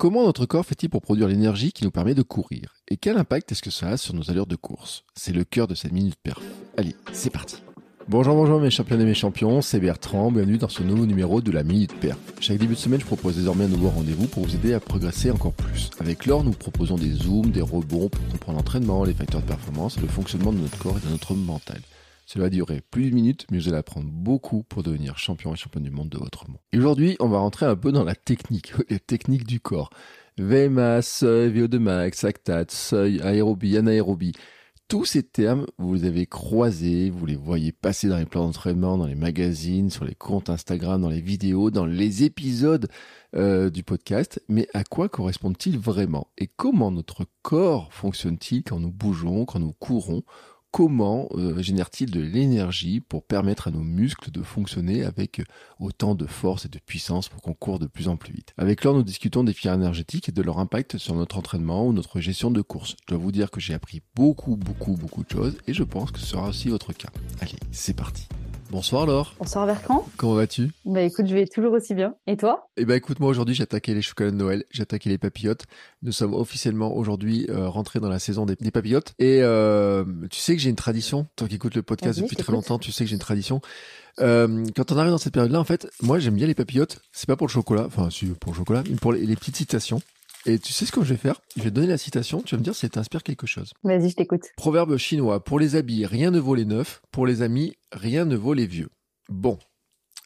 Comment notre corps fait-il pour produire l'énergie qui nous permet de courir? Et quel impact est-ce que ça a sur nos allures de course? C'est le cœur de cette minute perf. Allez, c'est parti Bonjour, bonjour mes champions et mes champions, c'est Bertrand, bienvenue dans ce nouveau numéro de la Minute Perf. Chaque début de semaine, je propose désormais un nouveau rendez-vous pour vous aider à progresser encore plus. Avec l'or, nous proposons des zooms, des rebonds pour comprendre l'entraînement, les facteurs de performance, le fonctionnement de notre corps et de notre mental. Cela va durer plus d'une minute, mais vous allez apprendre beaucoup pour devenir champion et championne du monde de votre monde. Et aujourd'hui, on va rentrer un peu dans la technique, les techniques du corps. VMA, seuil, VO2 max, lactate, seuil, aérobie, anaérobie. Tous ces termes, vous les avez croisés, vous les voyez passer dans les plans d'entraînement, dans les magazines, sur les comptes Instagram, dans les vidéos, dans les épisodes euh, du podcast. Mais à quoi correspondent-ils vraiment? Et comment notre corps fonctionne-t-il quand nous bougeons, quand nous courons? Comment euh, génère-t-il de l'énergie pour permettre à nos muscles de fonctionner avec autant de force et de puissance pour qu'on court de plus en plus vite? Avec Laure, nous discutons des filières énergétiques et de leur impact sur notre entraînement ou notre gestion de course. Je dois vous dire que j'ai appris beaucoup, beaucoup, beaucoup de choses et je pense que ce sera aussi votre cas. Allez, c'est parti. Bonsoir Laure. Bonsoir Bertrand. Comment vas-tu? Bah écoute, je vais toujours aussi bien. Et toi? Eh bah écoute, moi aujourd'hui j'ai attaqué les chocolats de Noël, j'ai attaqué les papillotes. Nous sommes officiellement aujourd'hui euh, rentrés dans la saison des, des papillotes. Et euh, tu sais que j'ai une tradition, toi qui écoutes le podcast depuis très longtemps, tu sais que j'ai une tradition. Euh, quand on arrive dans cette période-là, en fait, moi j'aime bien les papillotes. C'est pas pour le chocolat, enfin si pour le chocolat, mais pour les, les petites citations. Et tu sais ce que je vais faire? Je vais te donner la citation, tu vas me dire si ça t'inspire quelque chose. Vas-y, je t'écoute. Proverbe chinois, pour les habits, rien ne vaut les neufs, pour les amis, rien ne vaut les vieux. Bon.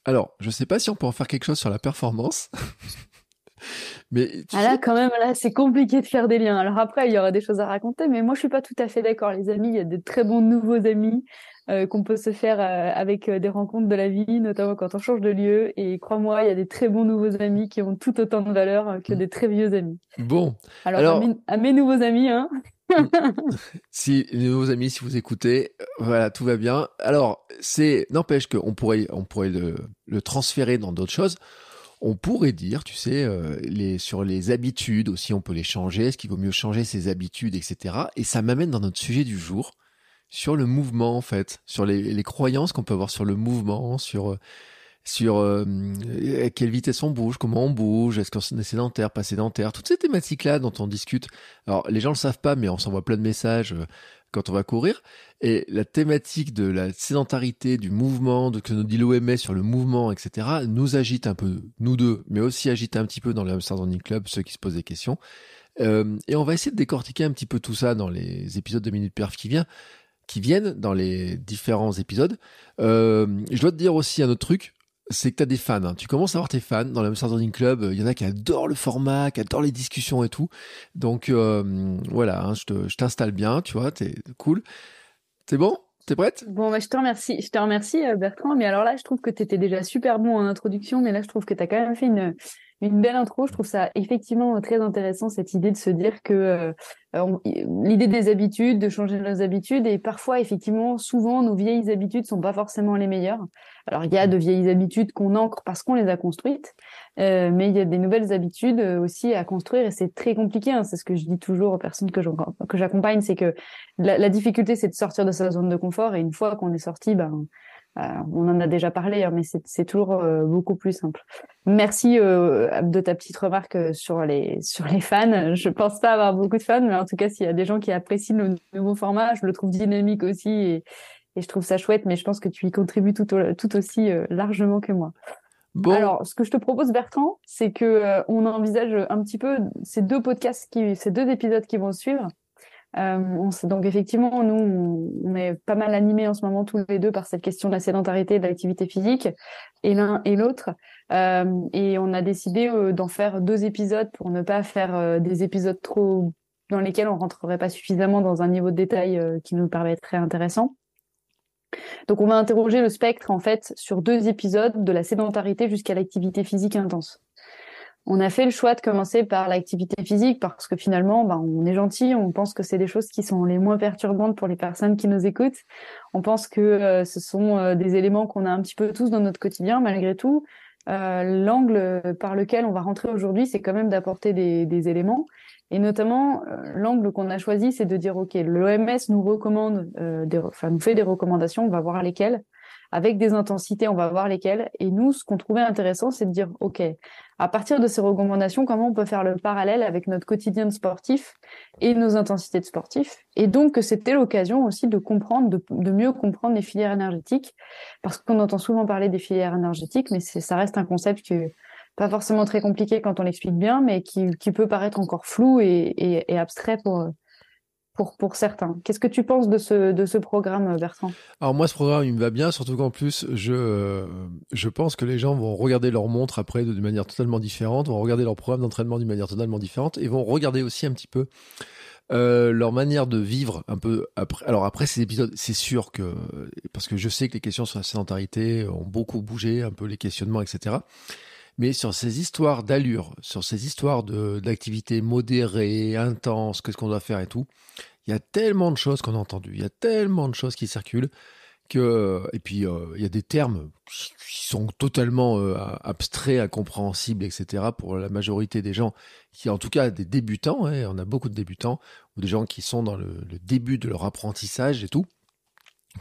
Alors, je sais pas si on peut en faire quelque chose sur la performance. mais ah là, quand même, là, c'est compliqué de faire des liens. Alors après, il y aura des choses à raconter, mais moi, je suis pas tout à fait d'accord. Les amis, il y a de très bons nouveaux amis euh, qu'on peut se faire euh, avec euh, des rencontres de la vie, notamment quand on change de lieu. Et crois-moi, il y a des très bons nouveaux amis qui ont tout autant de valeur que des très vieux amis. Bon. Alors, Alors... À, mes, à, mes, nouveaux amis, hein. si les nouveaux amis, si vous écoutez, voilà, tout va bien. Alors, c'est n'empêche qu'on pourrait, on pourrait le, le transférer dans d'autres choses. On pourrait dire, tu sais, euh, les, sur les habitudes aussi, on peut les changer. Est-ce qu'il vaut mieux changer ses habitudes, etc. Et ça m'amène dans notre sujet du jour, sur le mouvement en fait, sur les, les croyances qu'on peut avoir sur le mouvement, sur sur euh, à quelle vitesse on bouge, comment on bouge, est-ce qu'on est sédentaire, pas sédentaire, toutes ces thématiques-là dont on discute. Alors les gens le savent pas, mais on s'envoie plein de messages euh, quand on va courir. Et la thématique de la sédentarité, du mouvement, de que nous dit l'OMS sur le mouvement, etc., nous agite un peu, nous deux, mais aussi agite un petit peu dans le Hamster Club, ceux qui se posent des questions. Euh, et on va essayer de décortiquer un petit peu tout ça dans les épisodes de Minute Perf qui viennent qui viennent dans les différents épisodes. Euh, je dois te dire aussi un autre truc, c'est que tu as des fans. Hein. Tu commences à avoir tes fans dans Running Club. Il y en a qui adorent le format, qui adorent les discussions et tout. Donc euh, voilà, hein, je t'installe bien, tu vois, t'es cool. C'est bon? T'es prête? Bon, bah, je te remercie. Je te remercie, euh, Bertrand. Mais alors là, je trouve que tu étais déjà super bon en introduction. Mais là, je trouve que tu as quand même fait une, une belle intro. Je trouve ça effectivement très intéressant, cette idée de se dire que euh, l'idée des habitudes, de changer nos habitudes, et parfois, effectivement, souvent, nos vieilles habitudes sont pas forcément les meilleures. Alors, il y a de vieilles habitudes qu'on ancre parce qu'on les a construites, euh, mais il y a des nouvelles habitudes aussi à construire, et c'est très compliqué. Hein. C'est ce que je dis toujours aux personnes que j'accompagne, c'est que la, la difficulté, c'est de sortir de sa zone de confort, et une fois qu'on est sorti, ben euh, on en a déjà parlé, hein, mais c'est toujours euh, beaucoup plus simple. Merci euh, de ta petite remarque sur les sur les fans. Je pense pas avoir beaucoup de fans, mais en tout cas, s'il y a des gens qui apprécient le nouveau format, je le trouve dynamique aussi et, et je trouve ça chouette. Mais je pense que tu y contribues tout, tout aussi largement que moi. Bon. Alors, ce que je te propose, Bertrand, c'est que on envisage un petit peu ces deux podcasts, qui, ces deux épisodes qui vont suivre. Euh, donc effectivement, nous, on est pas mal animés en ce moment tous les deux par cette question de la sédentarité et de l'activité physique, et l'un et l'autre. Euh, et on a décidé euh, d'en faire deux épisodes pour ne pas faire des épisodes trop dans lesquels on rentrerait pas suffisamment dans un niveau de détail qui nous paraîtrait intéressant. Donc on va interroger le spectre en fait sur deux épisodes de la sédentarité jusqu'à l'activité physique intense. On a fait le choix de commencer par l'activité physique parce que finalement, ben, on est gentil, on pense que c'est des choses qui sont les moins perturbantes pour les personnes qui nous écoutent. On pense que euh, ce sont euh, des éléments qu'on a un petit peu tous dans notre quotidien malgré tout. Euh, l'angle par lequel on va rentrer aujourd'hui, c'est quand même d'apporter des, des, éléments. Et notamment, l'angle qu'on a choisi, c'est de dire, OK, l'OMS nous recommande, enfin, nous fait des recommandations, on va voir lesquelles avec des intensités, on va voir lesquelles. Et nous, ce qu'on trouvait intéressant, c'est de dire, OK, à partir de ces recommandations, comment on peut faire le parallèle avec notre quotidien de sportif et nos intensités de sportif? Et donc, c'était l'occasion aussi de comprendre, de, mieux comprendre les filières énergétiques, parce qu'on entend souvent parler des filières énergétiques, mais ça reste un concept qui est pas forcément très compliqué quand on l'explique bien, mais qui, peut paraître encore flou et, et abstrait pour, pour, certains. Qu'est-ce que tu penses de ce, de ce programme, Bertrand? Alors moi, ce programme, il me va bien, surtout qu'en plus, je, je pense que les gens vont regarder leur montre après de, manière totalement différente, vont regarder leur programme d'entraînement d'une manière totalement différente, et vont regarder aussi un petit peu euh, leur manière de vivre un peu après. Alors après ces épisodes, c'est sûr que parce que je sais que les questions sur la sédentarité ont beaucoup bougé, un peu les questionnements, etc. Mais sur ces histoires d'allure, sur ces histoires d'activité modérée, intense, qu'est-ce qu'on doit faire et tout, il y a tellement de choses qu'on a entendues, il y a tellement de choses qui circulent que et puis euh, il y a des termes qui sont totalement euh, abstraits, incompréhensibles, etc. pour la majorité des gens qui, en tout cas, des débutants, hein, on a beaucoup de débutants ou des gens qui sont dans le, début de leur apprentissage et tout,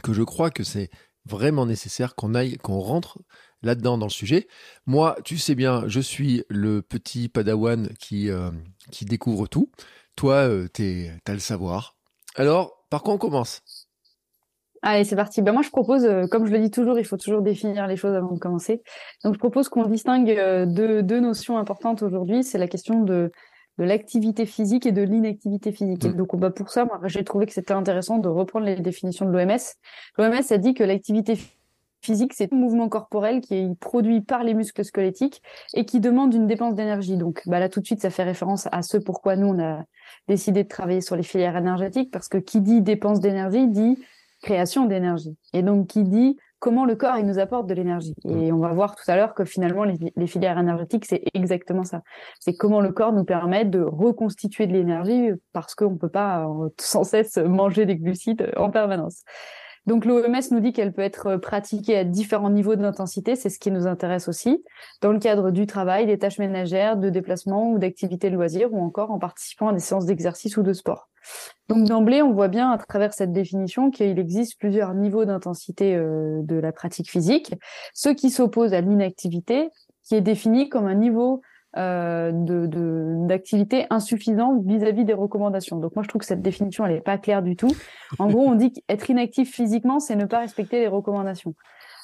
que je crois que c'est vraiment nécessaire qu'on aille, qu'on rentre là-dedans dans le sujet. Moi, tu sais bien, je suis le petit padawan qui, euh, qui découvre tout. Toi, euh, tu as le savoir. Alors, par quoi on commence? Allez, c'est parti. Ben moi, je propose, euh, comme je le dis toujours, il faut toujours définir les choses avant de commencer. Donc, je propose qu'on distingue deux, deux notions importantes aujourd'hui. C'est la question de, de l'activité physique et de l'inactivité physique. Mm. donc, bah, pour ça, moi, j'ai trouvé que c'était intéressant de reprendre les définitions de l'OMS. L'OMS a dit que l'activité physique, c'est un mouvement corporel qui est produit par les muscles squelettiques et qui demande une dépense d'énergie. Donc bah là, tout de suite, ça fait référence à ce pourquoi nous, on a décidé de travailler sur les filières énergétiques, parce que qui dit dépense d'énergie dit création d'énergie. Et donc, qui dit comment le corps, il nous apporte de l'énergie. Et on va voir tout à l'heure que finalement, les, filières énergétiques, c'est exactement ça. C'est comment le corps nous permet de reconstituer de l'énergie parce qu'on ne peut pas euh, sans cesse manger des glucides en permanence. Donc l'OMS nous dit qu'elle peut être pratiquée à différents niveaux d'intensité, c'est ce qui nous intéresse aussi, dans le cadre du travail, des tâches ménagères, de déplacements ou d'activités de loisirs, ou encore en participant à des séances d'exercice ou de sport. Donc d'emblée, on voit bien à travers cette définition qu'il existe plusieurs niveaux d'intensité euh, de la pratique physique. Ce qui s'oppose à l'inactivité, qui est défini comme un niveau euh, de d'activité insuffisante vis-à-vis des recommandations. Donc moi je trouve que cette définition elle est pas claire du tout. En gros on dit qu'être inactif physiquement c'est ne pas respecter les recommandations.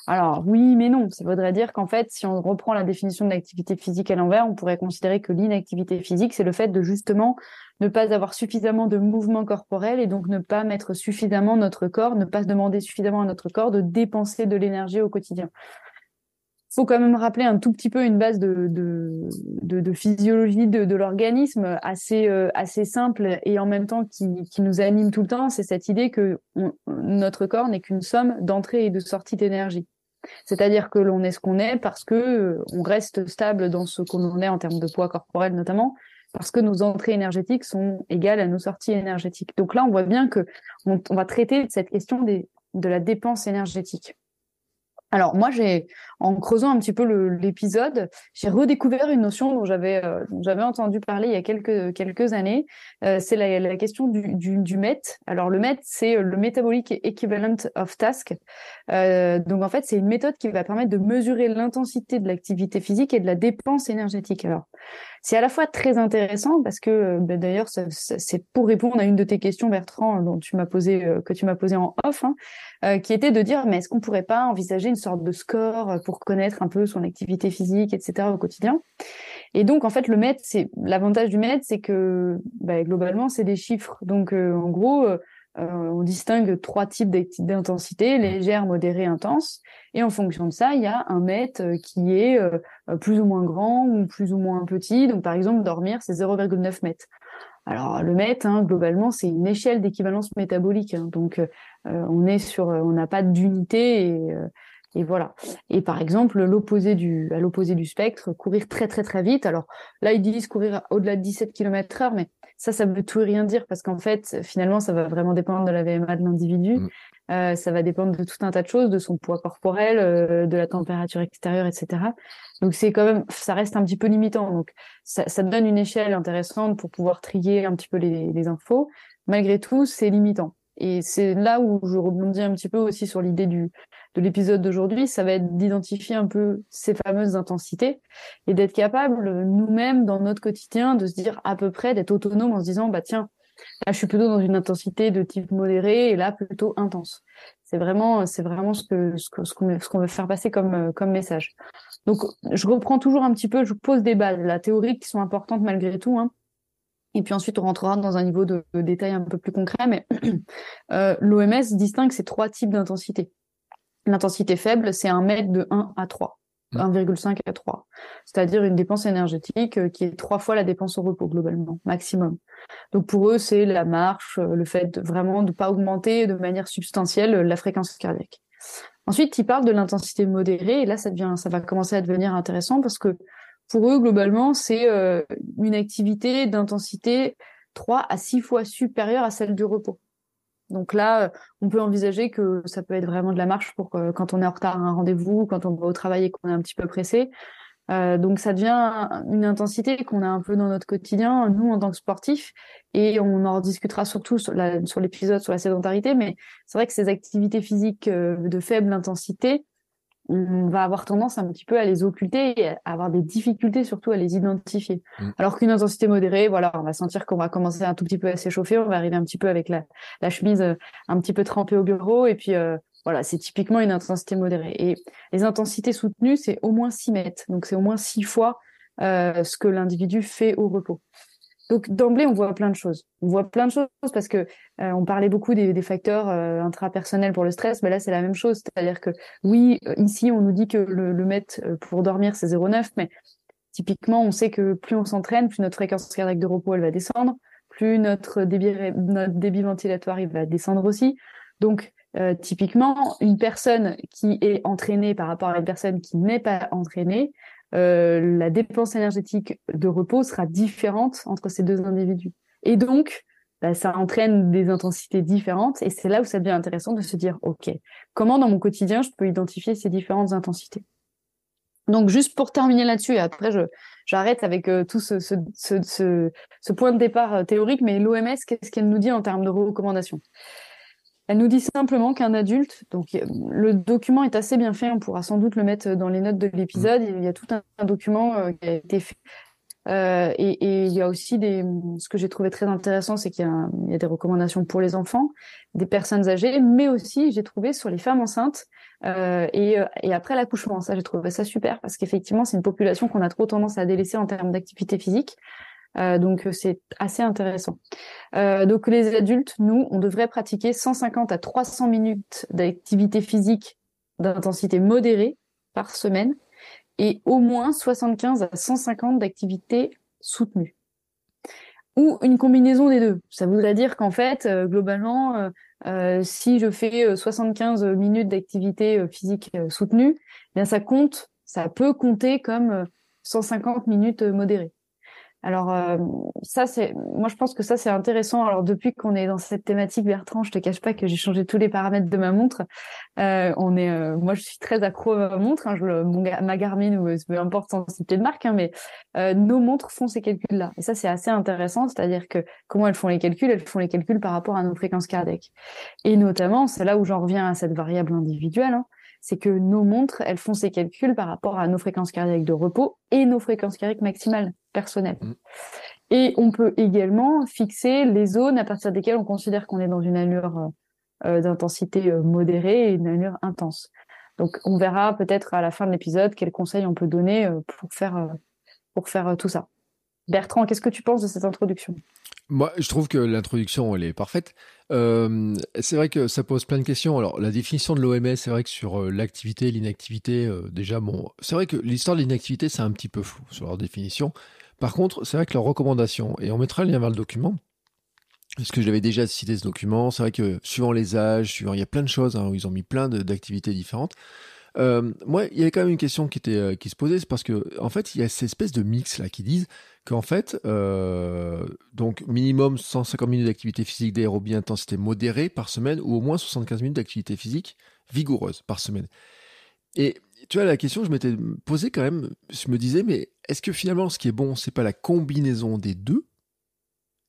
Alors oui mais non, ça voudrait dire qu'en fait si on reprend la définition de l'activité physique à l'envers, on pourrait considérer que l'inactivité physique c'est le fait de justement ne pas avoir suffisamment de mouvement corporel et donc ne pas mettre suffisamment notre corps, ne pas demander suffisamment à notre corps de dépenser de l'énergie au quotidien faut quand même rappeler un tout petit peu une base de, physiologie de, l'organisme assez, euh, assez simple et en même temps qui, nous anime tout le temps. C'est cette idée que notre corps n'est qu'une somme d'entrée et de sortie d'énergie. C'est-à-dire que l'on est ce qu'on est parce que euh, on reste stable dans ce qu'on est en termes de poids corporel notamment, parce que nos entrées énergétiques sont égales à nos sorties énergétiques. Donc là, on voit bien que on, va traiter cette question de la dépense énergétique. Alors moi, j'ai, en creusant un petit peu l'épisode, j'ai redécouvert une notion dont j'avais euh, j'avais entendu parler il y a quelques quelques années. Euh, c'est la, question du, du, MET. Alors le MET, c'est le Metabolic Equivalent of Task. Euh, donc en fait, c'est une méthode qui va permettre de mesurer l'intensité de l'activité physique et de la dépense énergétique. C'est à la fois très intéressant parce que, euh, ben, d'ailleurs, c'est pour répondre à une de tes questions, Bertrand, dont tu m'as posé, euh, que tu m'as posé en off, hein, euh, qui était de dire, mais est-ce qu'on pourrait pas envisager une sorte de score pour connaître un peu son activité physique, etc. au quotidien? Et donc, en fait, le MET, c'est l'avantage du MET, c'est que ben, globalement, c'est des chiffres. Donc, en gros euh, on distingue trois types d'intensité, légère, modérée, intense. Et en fonction de ça, il y a un mètre euh, qui est euh, plus ou moins grand ou plus ou moins petit. Donc, par exemple, dormir, c'est 0,9 mètres. Alors le MET, hein, globalement, c'est une échelle d'équivalence métabolique. Hein. donc on est sur, on n'a pas d'unité et, et voilà. Et par exemple, l'opposé du, à l'opposé du spectre, courir très très très vite. Alors là, ils disent courir au-delà de 17 km heure, mais ça, ça veut tout et rien dire parce qu'en fait, finalement, ça va vraiment dépendre de la VMA de l'individu. Mm. Euh, ça va dépendre de tout un tas de choses, de son poids corporel, euh, de la température extérieure, etc. Donc c'est quand même, ça reste un petit peu limitant. Donc ça, ça donne une échelle intéressante pour pouvoir trier un petit peu les, les infos. Malgré tout, c'est limitant. Et c'est là où je rebondis un petit peu aussi sur l'idée du de l'épisode d'aujourd'hui, ça va être d'identifier un peu ces fameuses intensités et d'être capable nous-mêmes dans notre quotidien de se dire à peu près d'être autonome en se disant bah tiens là je suis plutôt dans une intensité de type modéré et là plutôt intense. C'est vraiment c'est vraiment ce que ce qu'on ce qu'on veut faire passer comme comme message. Donc je reprends toujours un petit peu, je pose des bases, la théorie qui sont importantes malgré tout. Hein. Et puis ensuite, on rentrera dans un niveau de, détail un peu plus concret. Mais euh, l'OMS distingue ces trois types d'intensité. L'intensité faible, c'est un mètre de 1 à 3. 1,5 mmh. à 3. C'est-à-dire une dépense énergétique euh, qui est trois fois la dépense au repos globalement, maximum. Donc pour eux, c'est la marche, euh, le fait de vraiment de pas augmenter de manière substantielle la fréquence cardiaque. Ensuite, ils parlent de l'intensité modérée et là, ça devient, ça va commencer à devenir intéressant parce que pour eux, globalement, c'est euh, une activité d'intensité 3 à 6 fois supérieure à celle du repos. Donc là, euh, on peut envisager que ça peut être vraiment de la marche pour quand on est en retard à un rendez-vous, quand on va au travail et qu'on est un petit peu pressé. Euh, donc ça devient une intensité qu'on a un peu dans notre quotidien, nous en tant que sportifs, et on en discutera surtout sur l'épisode sur la sédentarité, mais c'est vrai que ces activités physiques de faible intensité, va avoir tendance un petit peu à les occulter et à avoir des difficultés surtout à les identifier. Mm. Alors qu'une intensité modérée, voilà, on va sentir qu'on va commencer un tout petit peu à s'échauffer, on va arriver un petit peu avec la, la chemise euh, un petit peu trempée au bureau et puis euh, voilà, c'est typiquement une intensité modérée. Et les intensités soutenues, c'est au moins 6 mètres, donc c'est au moins 6 fois euh, ce que l'individu fait au repos. Donc d'emblée, on voit plein de choses. On voit plein de choses parce que euh, on parlait beaucoup des, facteurs euh, intrapersonnels pour le stress, mais là c'est la même chose. C'est-à-dire que oui, euh, ici on nous dit que le, le MET pour dormir c'est 0,9, mais typiquement on sait que plus on s'entraîne, plus notre fréquence cardiaque de repos elle va descendre, plus notre débit, notre débit ventilatoire il va descendre aussi. Donc typiquement, une personne qui est entraînée par rapport à une personne qui n'est pas entraînée, euh, la dépense énergétique de repos sera différente entre ces deux individus. Et donc, bah, ça entraîne des intensités différentes. Et c'est là où ça devient intéressant de se dire, OK, comment dans mon quotidien je peux identifier ces différentes intensités? Donc juste pour terminer là-dessus, et après je j'arrête avec euh, tout ce, ce, ce, ce, point de départ euh, théorique, mais l'OMS, qu'est-ce qu'elle nous dit en termes de recommandations? Elle nous dit simplement qu'un adulte, donc le document est assez bien fait, on pourra sans doute le mettre dans les notes de l'épisode. Il y a tout un, document euh, qui a été fait. Euh, et, et, il y a aussi des, ce que j'ai trouvé très intéressant, c'est qu'il y, y, a des recommandations pour les enfants, des personnes âgées, mais aussi j'ai trouvé sur les femmes enceintes euh, et, euh, et, après l'accouchement. Ça, j'ai trouvé ça super parce qu'effectivement, c'est une population qu'on a trop tendance à délaisser en termes d'activité physique. Euh, donc euh, c'est assez intéressant. Euh, donc les adultes, nous, on devrait pratiquer 150 à 300 minutes d'activité physique d'intensité modérée par semaine et au moins 75 à 150 d'activité soutenue. Ou une combinaison des deux. Ça voudrait dire qu'en fait, globalement, si je fais 75 minutes d'activité physique soutenue, eh bien ça compte, ça peut compter comme 150 minutes modérées. Alors euh, ça c'est moi je pense que ça c'est intéressant. Alors depuis qu'on est dans cette thématique Bertrand, je te cache pas que j'ai changé tous les paramètres de ma montre. Euh, on est euh, moi je suis très accro à ma montre, hein, je, mon, ma Garmin ou peu importe son cité de marque hein, mais nos montres font ces calculs là. Et ça c'est assez intéressant, c'est-à-dire que comment elles font les calculs, elles font les calculs par rapport à nos fréquences cardiaques. Et notamment, c'est là où j'en reviens à cette variable individuelle. Hein, c'est que nos montres, elles font ces calculs par rapport à nos fréquences cardiaques de repos et nos fréquences cardiaques maximales personnelles. Mm. Et on peut également fixer les zones à partir desquelles on considère qu'on est dans une allure euh, euh, d'intensité euh, modérée et une allure intense. Donc on verra peut-être à la fin de l'épisode quels conseils on peut donner pour faire pour faire tout ça. Bertrand, qu'est-ce que tu penses de cette introduction? Moi, je trouve que l'introduction, elle est parfaite. Euh, c'est vrai que ça pose plein de questions. Alors, la définition de l'OMS, c'est vrai que sur l'activité, l'inactivité, déjà, bon, c'est vrai que l'histoire de l'inactivité, c'est un petit peu flou sur leur définition. Par contre, c'est vrai que leurs recommandations, et on mettra le lien vers le document, parce que j'avais déjà cité ce document, c'est vrai que suivant les âges, suivant, il y a plein de choses, hein, ils ont mis plein d'activités différentes. Moi, il y avait quand même une question qui était euh, qui se posait, c'est parce que en fait, il y a cette espèce de mix là qui disent qu'en fait, euh, donc minimum 150 minutes d'activité physique d'aérobie intensité modérée par semaine ou au moins 75 minutes d'activité physique vigoureuse par semaine. Et tu vois, la question je m'étais posée quand même, je me disais, mais est-ce que finalement ce qui est bon, c'est pas la combinaison des deux?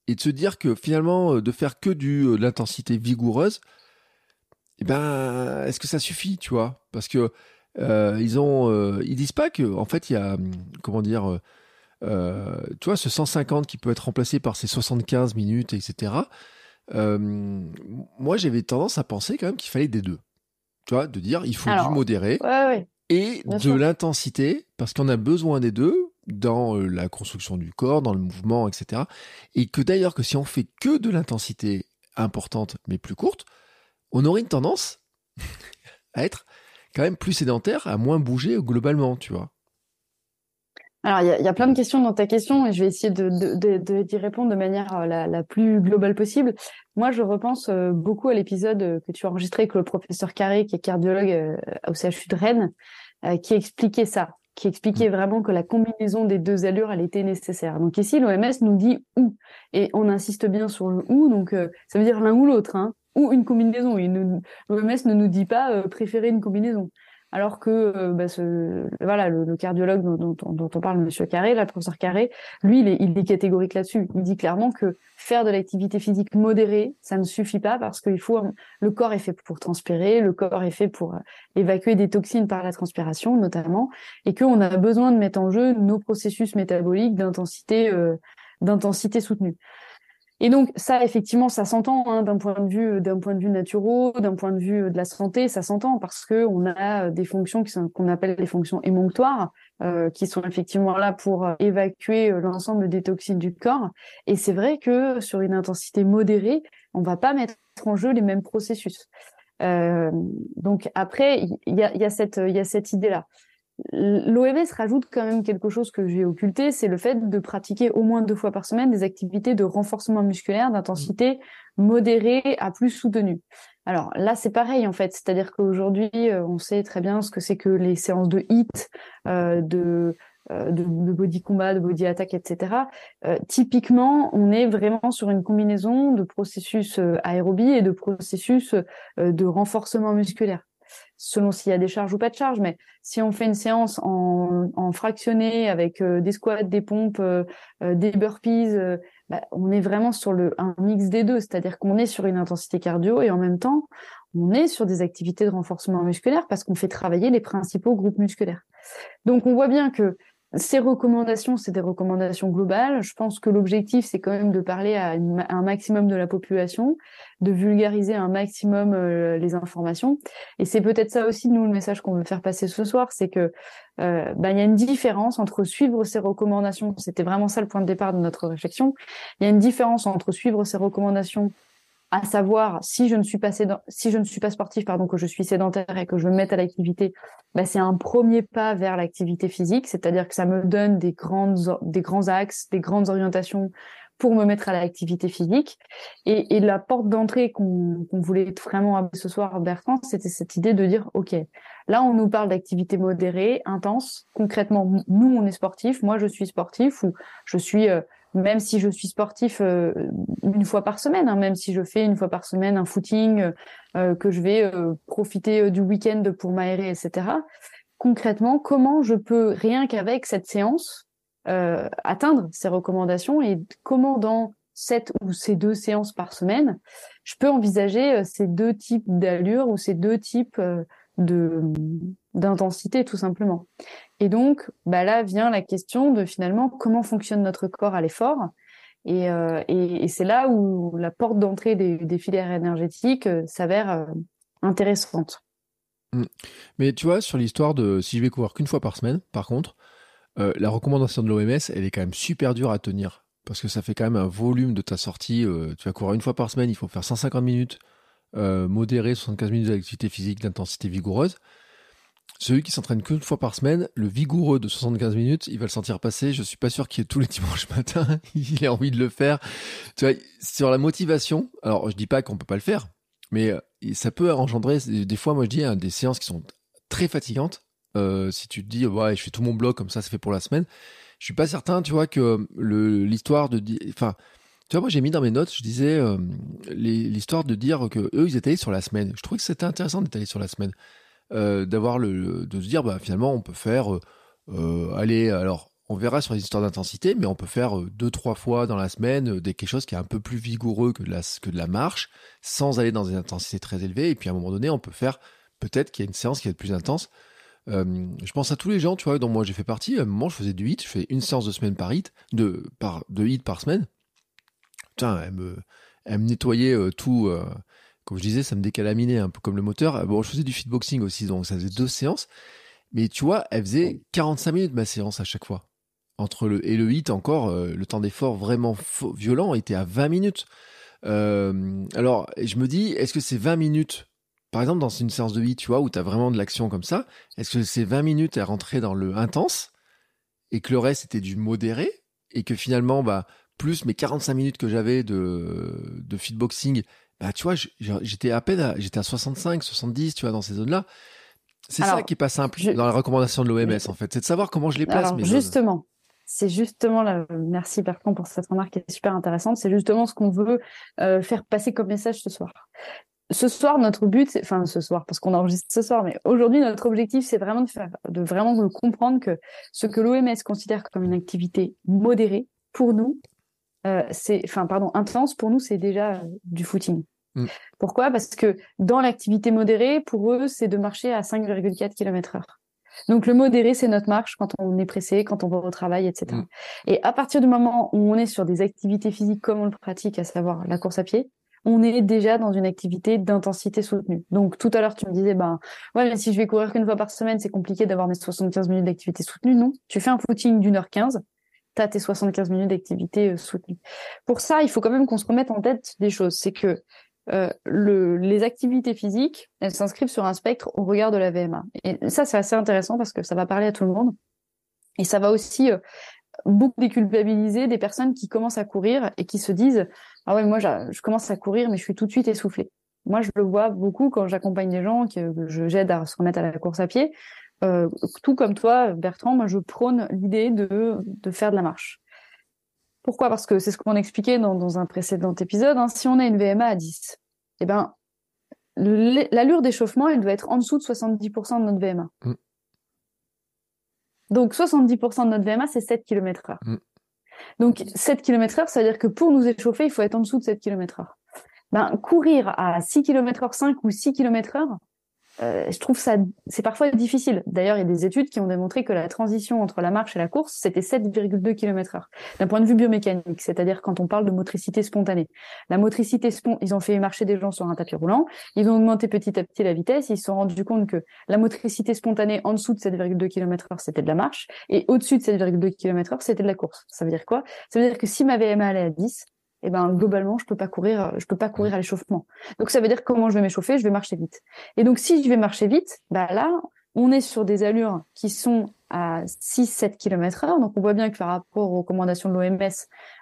Et de se dire que finalement de faire que du de l'intensité vigoureuse, eh ben, est-ce que ça suffit, tu vois? Parce que euh, ils ont, euh, ils disent pas que, en fait, il y a, hum, comment dire, euh, tu vois, ce 150 qui peut être remplacé par ces 75 minutes, etc. moi, j'avais tendance à penser quand même qu'il fallait des deux. Tu vois, de dire, il faut du modéré et de l'intensité, parce qu'on a besoin des deux dans la construction du corps, dans le mouvement, etc. Et que d'ailleurs, que si on fait que de l'intensité importante mais plus courte, on aurait une tendance à être quand même plus sédentaire, à moins bouger globalement, tu vois. Alors, il y, a plein de questions dans ta question et je vais essayer de, d'y répondre de manière euh, la, plus globale possible. Moi, je repense euh, beaucoup à l'épisode euh, que tu as enregistré avec le professeur Carré, qui est cardiologue au CHU de Rennes, qui expliquait ça, qui expliquait vraiment que la combinaison des deux allures, elle était nécessaire. Donc ici, l'OMS nous dit ou, et on insiste bien sur le ou, donc ça veut dire l'un ou l'autre. Hein ou une combinaison. L'OMS ne nous dit pas préférer une combinaison. Alors que euh, bah, ce, voilà, le, cardiologue dont, on parle, Monsieur Carré, là, le professeur Carré, lui, il est, il est catégorique là-dessus. Il dit clairement que faire de l'activité physique modérée, ça ne suffit pas parce qu'il faut le corps est fait pour transpirer, le corps est fait pour euh, évacuer des toxines par la transpiration notamment, et qu'on a besoin de mettre en jeu nos processus métaboliques d'intensité d'intensité soutenue. Et donc ça, effectivement, ça s'entend hein, d'un point de vue d'un point de vue naturel, d'un point de vue de la santé, ça s'entend parce que on a des fonctions qui sont qu'on appelle les fonctions émonctoires, euh, qui sont effectivement là pour évacuer l'ensemble des toxines du corps. Et c'est vrai que sur une intensité modérée, on va pas mettre en jeu les mêmes processus. Euh, donc après, il y a, y a cette y a cette idée là. L'OMS rajoute quand même quelque chose que j'ai occulté, c'est le fait de pratiquer au moins deux fois par semaine des activités de renforcement musculaire d'intensité modérée à plus soutenue. Alors là, c'est pareil en fait, c'est-à-dire qu'aujourd'hui, euh, on sait très bien ce que c'est que les séances de HIT, euh, de, euh, de, body combat, de body attack, etc. typiquement, on est vraiment sur une combinaison de processus aérobie et de processus de renforcement musculaire selon s'il y a des charges ou pas de charges. Mais si on fait une séance en, en fractionné avec euh, des squats, des pompes, euh, euh, des burpees, bah, on est vraiment sur un mix des deux, c'est-à-dire qu'on est sur une intensité cardio et en même temps on est sur des activités de renforcement musculaire parce qu'on fait travailler les principaux groupes musculaires. Donc on voit bien que ces recommandations, c'est des recommandations globales. Je pense que l'objectif, c'est quand même de parler à, un maximum de la population, de vulgariser un maximum euh, les informations. Et c'est peut-être ça aussi, nous, le message qu'on veut faire passer ce soir, c'est que euh, bah, il y a une différence entre suivre ces recommandations. C'était vraiment ça le point de départ de notre réflexion. Il y a une différence entre suivre ces recommandations à savoir si je ne suis pas si je ne suis pas sportif pardon que je suis sédentaire et que je me mette à l'activité bah, c'est un premier pas vers l'activité physique. C'est-à-dire que ça me donne des grandes des grands axes des grandes orientations pour me mettre à l'activité physique. Et, et, la porte d'entrée qu'on voulait vraiment avoir ce soir Bertrand c'était cette idée de dire ok là on nous parle d'activité modérée intense. Concrètement nous on est sportif moi je suis sportif ou je suis euh, même si je suis sportif euh, une fois par semaine, hein, même si je fais une fois par semaine un footing, euh, que je vais euh, profiter du week-end pour m'aérer, etc. Concrètement, comment je peux, rien qu'avec cette séance, atteindre ces recommandations et comment dans cette ou ces deux séances par semaine, je peux envisager ces deux types d'allures ou ces deux types de d'intensité tout simplement. Et donc, bah là vient la question de finalement comment fonctionne notre corps à l'effort. Et, euh, et, c'est là où la porte d'entrée des, filières énergétiques euh, s'avère euh, intéressante. Mmh. Mais tu vois, sur l'histoire de si je vais courir qu'une fois par semaine, par contre, la recommandation de l'OMS, elle est quand même super dure à tenir. Parce que ça fait quand même un volume de ta sortie. tu vas courir une fois par semaine, il faut faire 150 minutes, modéré 75 minutes d'activité physique d'intensité vigoureuse. celui qui s'entraîne qu'une fois par semaine, le vigoureux de 75 minutes, il va le sentir passer. Je suis pas sûr qu'il ait tous les dimanches matin, il a envie de le faire. Tu vois, sur la motivation, alors je dis pas qu'on peut pas le faire, mais euh, ça peut engendrer des fois, moi je dis, hein, des séances qui sont très fatigantes. Euh, si tu te dis, ouais, je fais tout mon bloc comme ça, c'est fait pour la semaine. Je suis pas certain, tu vois, que l'histoire de, enfin, tu vois, moi j'ai mis dans mes notes, je disais euh, l'histoire de dire que eux ils étaient allés sur la semaine. Je trouvais que c'était intéressant d'être allé sur la semaine, euh, d'avoir le, de se dire bah finalement on peut faire, euh, aller alors on verra sur les histoires d'intensité, mais on peut faire deux trois fois dans la semaine des quelque chose qui est un peu plus vigoureux que de la que de la marche, sans aller dans une intensité très élevée. Et puis à un moment donné, on peut faire peut-être qu'il y a une séance qui est plus intense. Je pense à tous les gens, tu vois, dont moi j'ai fait partie. À un moment, je faisais du hit, je fais une séance de semaine par hit, de par de hit par semaine elle me, elle me nettoyait euh, tout. Euh, comme je disais, ça me décalaminait un peu comme le moteur. Bon, je faisais du fitboxing aussi, donc ça faisait deux séances. Mais tu vois, elle faisait 45 minutes ma séance à chaque fois. Entre le et le hit encore, euh, le temps d'effort vraiment violent était à 20 minutes. alors, je me dis, est-ce que c'est 20 minutes par exemple, dans une séance de hit, tu vois, où tu as vraiment de l'action comme ça, est-ce que c'est 20 minutes à rentrer dans le intense et que le reste était du modéré et que finalement, bah, plus mes 45 minutes que j'avais de, de fitboxing, bah, tu vois, j'étais à peine, j'étais à 65, 70, tu vois, dans ces zones-là. C'est ça qui est pas simple dans la recommandation de l'OMS, en fait. C'est de savoir comment je les place. Alors, justement. C'est justement là, merci Bertrand pour cette remarque qui est super intéressante. C'est justement ce qu'on veut euh, faire passer comme message ce soir. Ce soir, notre but, enfin ce soir, parce qu'on enregistre ce soir, mais aujourd'hui, notre objectif, c'est vraiment de faire, de vraiment comprendre que ce que l'OMS considère comme une activité modérée, pour nous, euh, c'est, enfin, pardon, intense, pour nous, c'est déjà euh, du footing. Mm. Pourquoi? Parce que dans l'activité modérée, pour eux, c'est de marcher à 5,4 km heure. Donc le modéré, c'est notre marche quand on est pressé, quand on va au travail, etc. Mm. Et à partir du moment où on est sur des activités physiques comme on le pratique, à savoir la course à pied, on est déjà dans une activité d'intensité soutenue. Donc tout à l'heure, tu me disais, ben ouais, mais si je vais courir qu'une fois par semaine, c'est compliqué d'avoir mes 75 minutes d'activité soutenue. Non, tu fais un footing d'une heure 15, tu as tes 75 minutes d'activité euh, soutenue. Pour ça, il faut quand même qu'on se remette en tête des choses. C'est que euh, le, les activités physiques, elles s'inscrivent sur un spectre au regard de la VMA. Et ça, c'est assez intéressant parce que ça va parler à tout le monde. Et ça va aussi euh, beaucoup déculpabiliser des personnes qui commencent à courir et qui se disent ah ouais moi je commence à courir mais je suis tout de suite essoufflée. Moi je le vois beaucoup quand j'accompagne des gens que j'aide à se remettre à la course à pied. Euh, tout comme toi, Bertrand, moi je prône l'idée de, de faire de la marche. Pourquoi? Parce que c'est ce qu'on expliquait dans, dans un précédent épisode. Hein. si on a une VMA à 10, eh ben, l'allure d'échauffement, elle doit être en dessous de 70% de notre VMA. Mm. Donc 70% de notre VMA, c'est 7 km heure. Mm. Donc 7 km heure, ça veut dire que pour nous échauffer, il faut être en dessous de 7 km heure. Ben, courir à 6 km heure 5 ou 6 km heure, euh, je trouve ça, c'est parfois difficile. D'ailleurs, il y a des études qui ont démontré que la transition entre la marche et la course, c'était 7,2 km heure. D'un point de vue biomécanique, c'est-à-dire quand on parle de motricité spontanée. La motricité spontanée, ils ont fait marcher des gens sur un tapis roulant, ils ont augmenté petit à petit la vitesse, ils se sont rendus compte que la motricité spontanée en dessous de 7,2 km heure, c'était de la marche, et au-dessus de 7,2 km heure, c'était de la course. Ça veut dire quoi? Ça veut dire que si ma VMA allait à 10, eh ben globalement je peux pas courir je peux pas courir à l'échauffement. Donc ça veut dire comment je vais m'échauffer je vais marcher vite. Et donc si je vais marcher vite bah là on est sur des allures qui sont à 6-7 km heure. Donc on voit bien que par rapport aux recommandations de l'OMS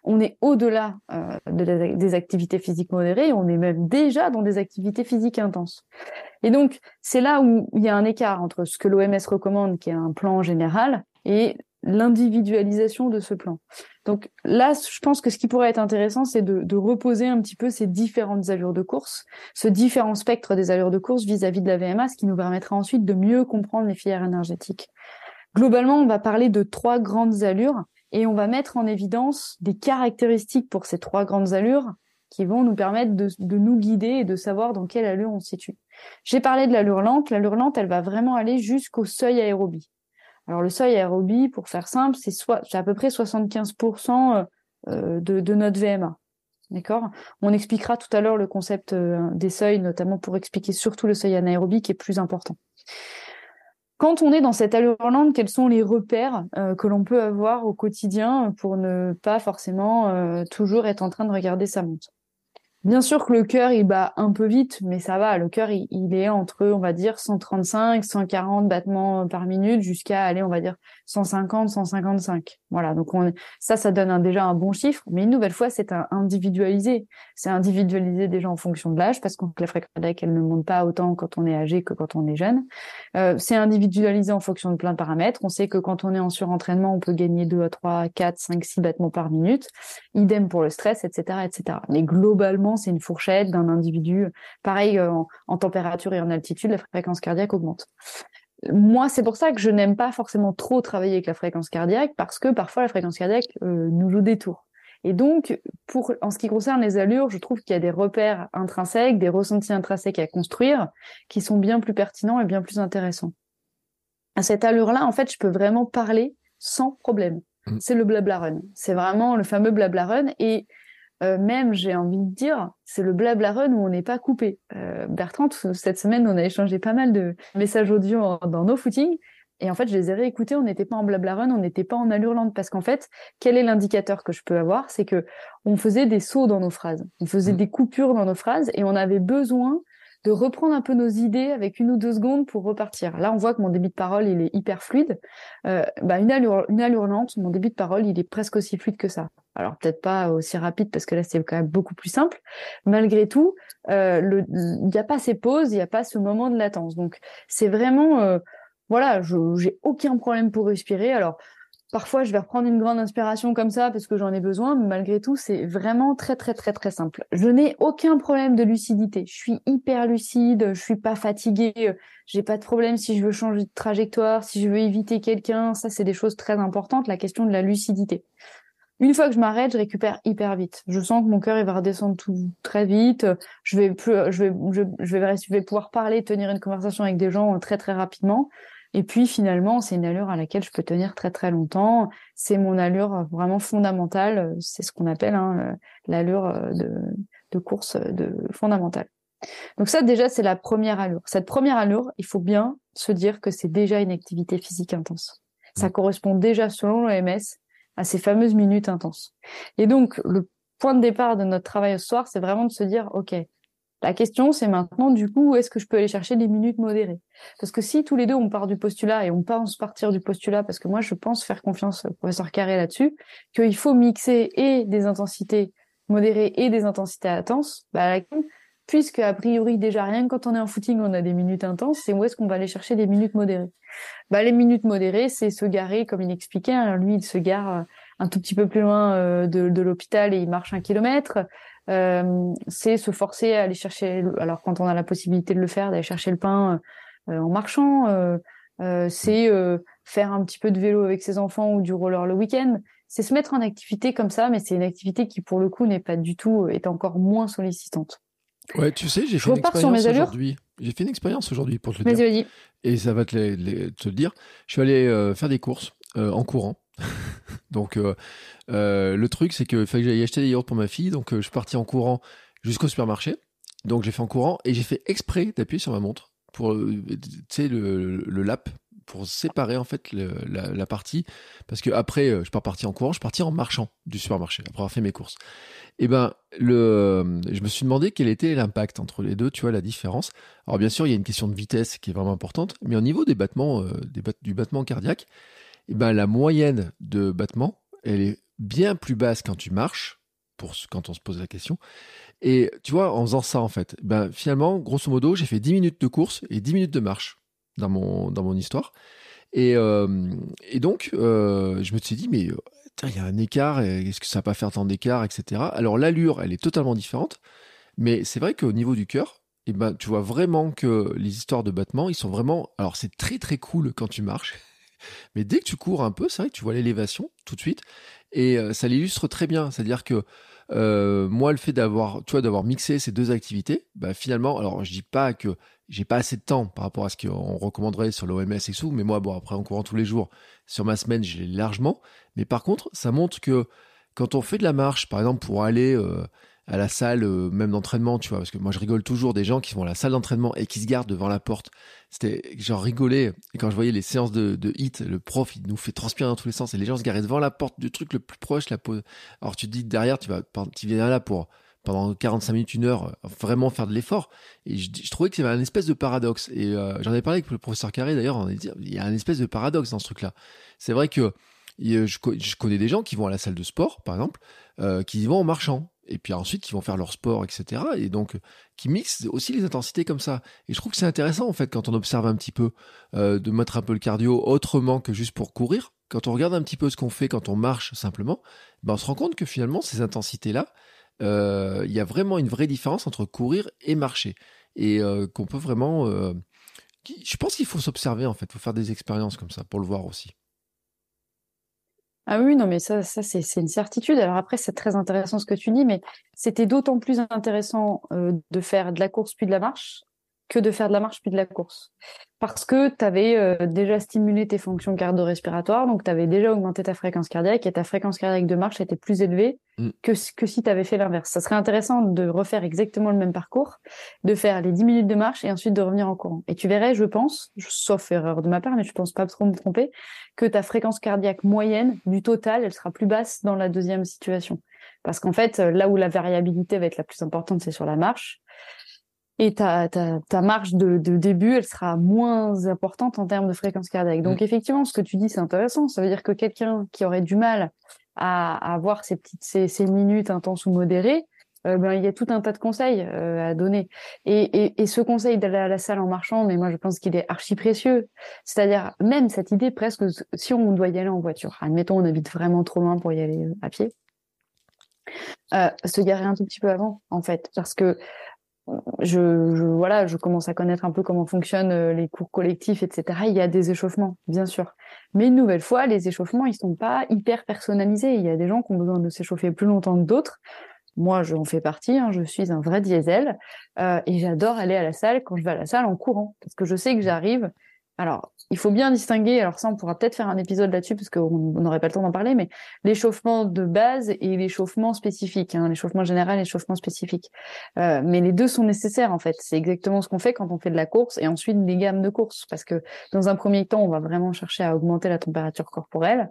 on est au-delà euh, de des activités physiques modérées. On est même déjà dans des activités physiques intenses. Et donc c'est là où il y a un écart entre ce que l'OMS recommande qui est un plan général et l'individualisation de ce plan. Donc là, je pense que ce qui pourrait être intéressant, c'est de, reposer un petit peu ces différentes allures de course, ce différent spectre des allures de course vis-à-vis de la VMA, ce qui nous permettra ensuite de mieux comprendre les filières énergétiques. Globalement, on va parler de trois grandes allures et on va mettre en évidence des caractéristiques pour ces trois grandes allures qui vont nous permettre de, de nous guider et de savoir dans quelle allure on se situe. J'ai parlé de l'allure lente. L'allure lente, elle va vraiment aller jusqu'au seuil aérobie. Alors le seuil aérobie, pour faire simple, c'est à peu près 75% euh, de, de, notre VMA. D'accord? On expliquera tout à l'heure le concept euh, des seuils, notamment pour expliquer surtout le seuil anaérobie qui est plus important. Quand on est dans cette allure lente, quels sont les repères euh, que l'on peut avoir au quotidien pour ne pas forcément toujours être en train de regarder sa montre? Bien sûr que le cœur, il bat un peu vite, mais ça va. Le cœur, il, est entre, on va dire, 135, 140 battements par minute jusqu'à aller, on va dire, 150, 155. Voilà. Donc, on, ça, ça donne déjà un bon chiffre. Mais une nouvelle fois, c'est individualisé. C'est individualisé déjà en fonction de l'âge parce que la fréquence cardiaque, elle ne monte pas autant quand on est âgé que quand on est jeune. Euh, c'est individualisé en fonction de plein de paramètres. On sait que quand on est en surentraînement, on peut gagner 2 à 3, 4, 5, 6 battements par minute. Idem pour le stress, etc., etc. Mais globalement, c'est une fourchette d'un individu. Pareil, euh, en, température et en altitude, la fréquence cardiaque augmente. Moi, c'est pour ça que je n'aime pas forcément trop travailler avec la fréquence cardiaque, parce que parfois la fréquence cardiaque euh, nous joue des tours. Et donc, pour, en ce qui concerne les allures, je trouve qu'il y a des repères intrinsèques, des ressentis intrinsèques à construire, qui sont bien plus pertinents et bien plus intéressants. À cette allure-là, en fait, je peux vraiment parler sans problème. Mmh. C'est le blabla run. C'est vraiment le fameux blabla run. Et euh, même, j'ai envie de dire, c'est le blabla run où on n'est pas coupé. Euh, Bertrand, cette semaine, on a échangé pas mal de messages audio dans nos footings. Et en fait, je les ai réécoutés, on n'était pas en blabla run, on n'était pas en allure lente. Parce qu'en fait, quel est l'indicateur que je peux avoir? C'est que on faisait des sauts dans nos phrases. On faisait mmh. des coupures dans nos phrases et on avait besoin de reprendre un peu nos idées avec une ou deux secondes pour repartir. Là, on voit que mon débit de parole, il est hyper fluide. Euh, bah, une, allure, une allure lente, mon débit de parole, il est presque aussi fluide que ça. Alors peut-être pas aussi rapide parce que là, c'est quand même beaucoup plus simple. Malgré tout, euh, il n'y a pas ces pauses, il n'y a pas ce moment de latence. Donc, c'est vraiment... Euh, voilà, j'ai aucun problème pour respirer. Alors, Parfois, je vais reprendre une grande inspiration comme ça parce que j'en ai besoin, mais malgré tout, c'est vraiment très, très, très, très simple. Je n'ai aucun problème de lucidité. Je suis hyper lucide, je suis pas fatiguée, j'ai pas de problème si je veux changer de trajectoire, si je veux éviter quelqu'un. Ça, c'est des choses très importantes, la question de la lucidité. Une fois que je m'arrête, je récupère hyper vite. Je sens que mon cœur il va redescendre tout très vite. Je vais plus, je vais, je, vais, je vais pouvoir parler, tenir une conversation avec des gens très très rapidement. Et puis finalement, c'est une allure à laquelle je peux tenir très très longtemps. C'est mon allure vraiment fondamentale. C'est ce qu'on appelle hein, l'allure de, de, course de fondamentale. Donc ça déjà c'est la première allure. Cette première allure, il faut bien se dire que c'est déjà une activité physique intense. Ça correspond déjà selon l'OMS à ces fameuses minutes intenses. Et donc le point de départ de notre travail au soir, c'est vraiment de se dire ok, la question, c'est maintenant, du coup, où est-ce que je peux aller chercher des minutes modérées? Parce que si tous les deux, on part du postulat et on pense partir du postulat, parce que moi, je pense faire confiance au professeur Carré là-dessus, qu'il faut mixer et des intensités modérées et des intensités intenses, bah, puisque a priori, déjà, rien que quand on est en footing, on a des minutes intenses, c'est où est-ce qu'on va aller chercher des minutes modérées? Bah, Les minutes modérées, c'est se garer, comme il expliquait, hein, lui, il se gare euh, un tout petit peu plus loin euh, de, de l'hôpital et il marche un kilomètre. Euh, c'est se forcer à aller chercher, alors quand on a la possibilité de le faire, d'aller chercher le pain euh, en marchant, euh, c'est faire un petit peu de vélo avec ses enfants ou du roller le week-end. C'est se mettre en activité comme ça, mais c'est une activité qui pour le coup n'est pas du tout, est encore moins sollicitante. Ouais, tu sais, j'ai fait, une expérience aujourd'hui. J'ai fait une expérience aujourd'hui pour te le dire. Et ça va te, te le dire. Je suis allé faire des courses en courant. donc euh, euh, le truc c'est que fallait que j'aille acheter des yaourts pour ma fille, donc euh, je suis parti en courant jusqu'au supermarché. Donc j'ai fait en courant et j'ai fait exprès d'appuyer sur ma montre pour tu le, le lap pour séparer en fait la, partie parce que après je suis pas parti en courant, je suis parti en marchant du supermarché après avoir fait mes courses. Et ben le je me suis demandé quel était l'impact entre les deux, tu vois la différence. Alors bien sûr, il y a une question de vitesse qui est vraiment importante, mais au niveau des battements des du battement cardiaque, eh ben, la moyenne de battement, elle est bien plus basse quand tu marches, pour quand on se pose la question. Et tu vois, en faisant ça, en fait, ben, finalement, grosso modo, j'ai fait 10 minutes de course et 10 minutes de marche dans mon, dans mon histoire. Et, euh, et donc, euh, je me suis dit, mais il y a un écart, est-ce que ça va pas faire tant d'écart, etc. Alors, l'allure, elle est totalement différente. Mais c'est vrai qu'au niveau du cœur, eh ben, tu vois vraiment que les histoires de battement, ils sont vraiment. Alors, c'est très très cool quand tu marches. Mais dès que tu cours un peu, c'est vrai que tu vois l'élévation tout de suite. Et euh, ça l'illustre très bien. C'est-à-dire que euh, moi, le fait d'avoir, d'avoir mixé ces deux activités, bah, finalement, alors je dis pas que j'ai pas assez de temps par rapport à ce qu'on recommanderait sur l'OMS et tout, mais moi, bon, après, en courant tous les jours, sur ma semaine, j'ai largement. Mais par contre, ça montre que quand on fait de la marche, par exemple, pour aller euh, à la salle, euh, même d'entraînement, tu vois, parce que moi je rigole toujours des gens qui vont à la salle d'entraînement et qui se gardent devant la porte. C'était genre rigoler. Et quand je voyais les séances de, de hit, le prof il nous fait transpirer dans tous les sens et les gens se garaient devant la porte du truc le plus proche, la pause. Alors tu dis derrière, tu vas, tu viens là pour pendant 45 minutes, une heure, vraiment faire de l'effort. Et je, trouvais qu'il y avait un espèce de paradoxe. Et j'en ai parlé avec le professeur Carré d'ailleurs. Il y a un espèce de paradoxe dans ce truc-là. C'est vrai que je, je, connais des gens qui vont à la salle de sport, par exemple, qui y vont en marchant et puis ensuite qui vont faire leur sport, etc. Et donc qui mixent aussi les intensités comme ça. Et je trouve que c'est intéressant en fait quand on observe un petit peu euh, de mettre un peu le cardio autrement que juste pour courir. Quand on regarde un petit peu ce qu'on fait quand on marche simplement, ben on se rend compte que finalement ces intensités-là, euh, il y a vraiment une vraie différence entre courir et marcher. Et euh, qu'on peut vraiment... je pense qu'il faut s'observer en fait, faut faire des expériences comme ça pour le voir aussi. Ah oui, non, mais ça, ça c'est, une certitude. Alors après, c'est très intéressant ce que tu dis, mais c'était d'autant plus intéressant euh, de faire de la course puis de la marche que de faire de la marche puis de la course. Parce que tu avais euh, déjà stimulé tes fonctions cardio-respiratoires, donc tu avais déjà augmenté ta fréquence cardiaque et ta fréquence cardiaque de marche était plus élevée mm. que, que si tu avais fait l'inverse. Ça serait intéressant de refaire exactement le même parcours, de faire les 10 minutes de marche et ensuite de revenir en courant. Et tu verrais, je pense, sauf erreur de ma part, mais je pense pas trop me tromper, que ta fréquence cardiaque moyenne du total, elle sera plus basse dans la deuxième situation. Parce qu'en fait, là où la variabilité va être la plus importante, c'est sur la marche et ta, ta, ta marge de, de, début, elle sera moins importante en termes de fréquence cardiaque. Donc, mm. effectivement, ce que tu dis, c'est intéressant. Ça veut dire que quelqu'un qui aurait du mal à, avoir ces petites ces, ces minutes intenses ou modérées, euh, ben, il y a tout un tas de conseils euh, à donner. Et, et, et ce conseil d'aller à la salle en marchant, mais moi, je pense qu'il est archi précieux. C'est-à-dire, même cette idée presque, si on doit y aller en voiture, admettons, on habite vraiment trop loin pour y aller euh, à pied, euh, se garer un tout petit peu avant, en fait, parce que je, voilà, je commence à connaître un peu comment fonctionnent euh, les cours collectifs, etc. Il y a des échauffements, bien sûr. Mais une nouvelle fois, les échauffements, ils sont pas hyper personnalisés. Il y a des gens qui ont besoin de s'échauffer plus longtemps que d'autres. Moi, j'en fais partie. Hein, je suis un vrai diesel euh, et j'adore aller à la salle quand je vais à la salle en courant parce que je sais que j'arrive alors, il faut bien distinguer, alors ça on pourra peut-être faire un épisode là-dessus parce qu'on n'aurait pas le temps d'en parler, mais l'échauffement de base et l'échauffement spécifique, hein, l'échauffement général et l'échauffement spécifique. Euh, mais les deux sont nécessaires en fait. C'est exactement ce qu'on fait quand on fait de la course et ensuite des gammes de course. Parce que dans un premier temps, on va vraiment chercher à augmenter la température corporelle,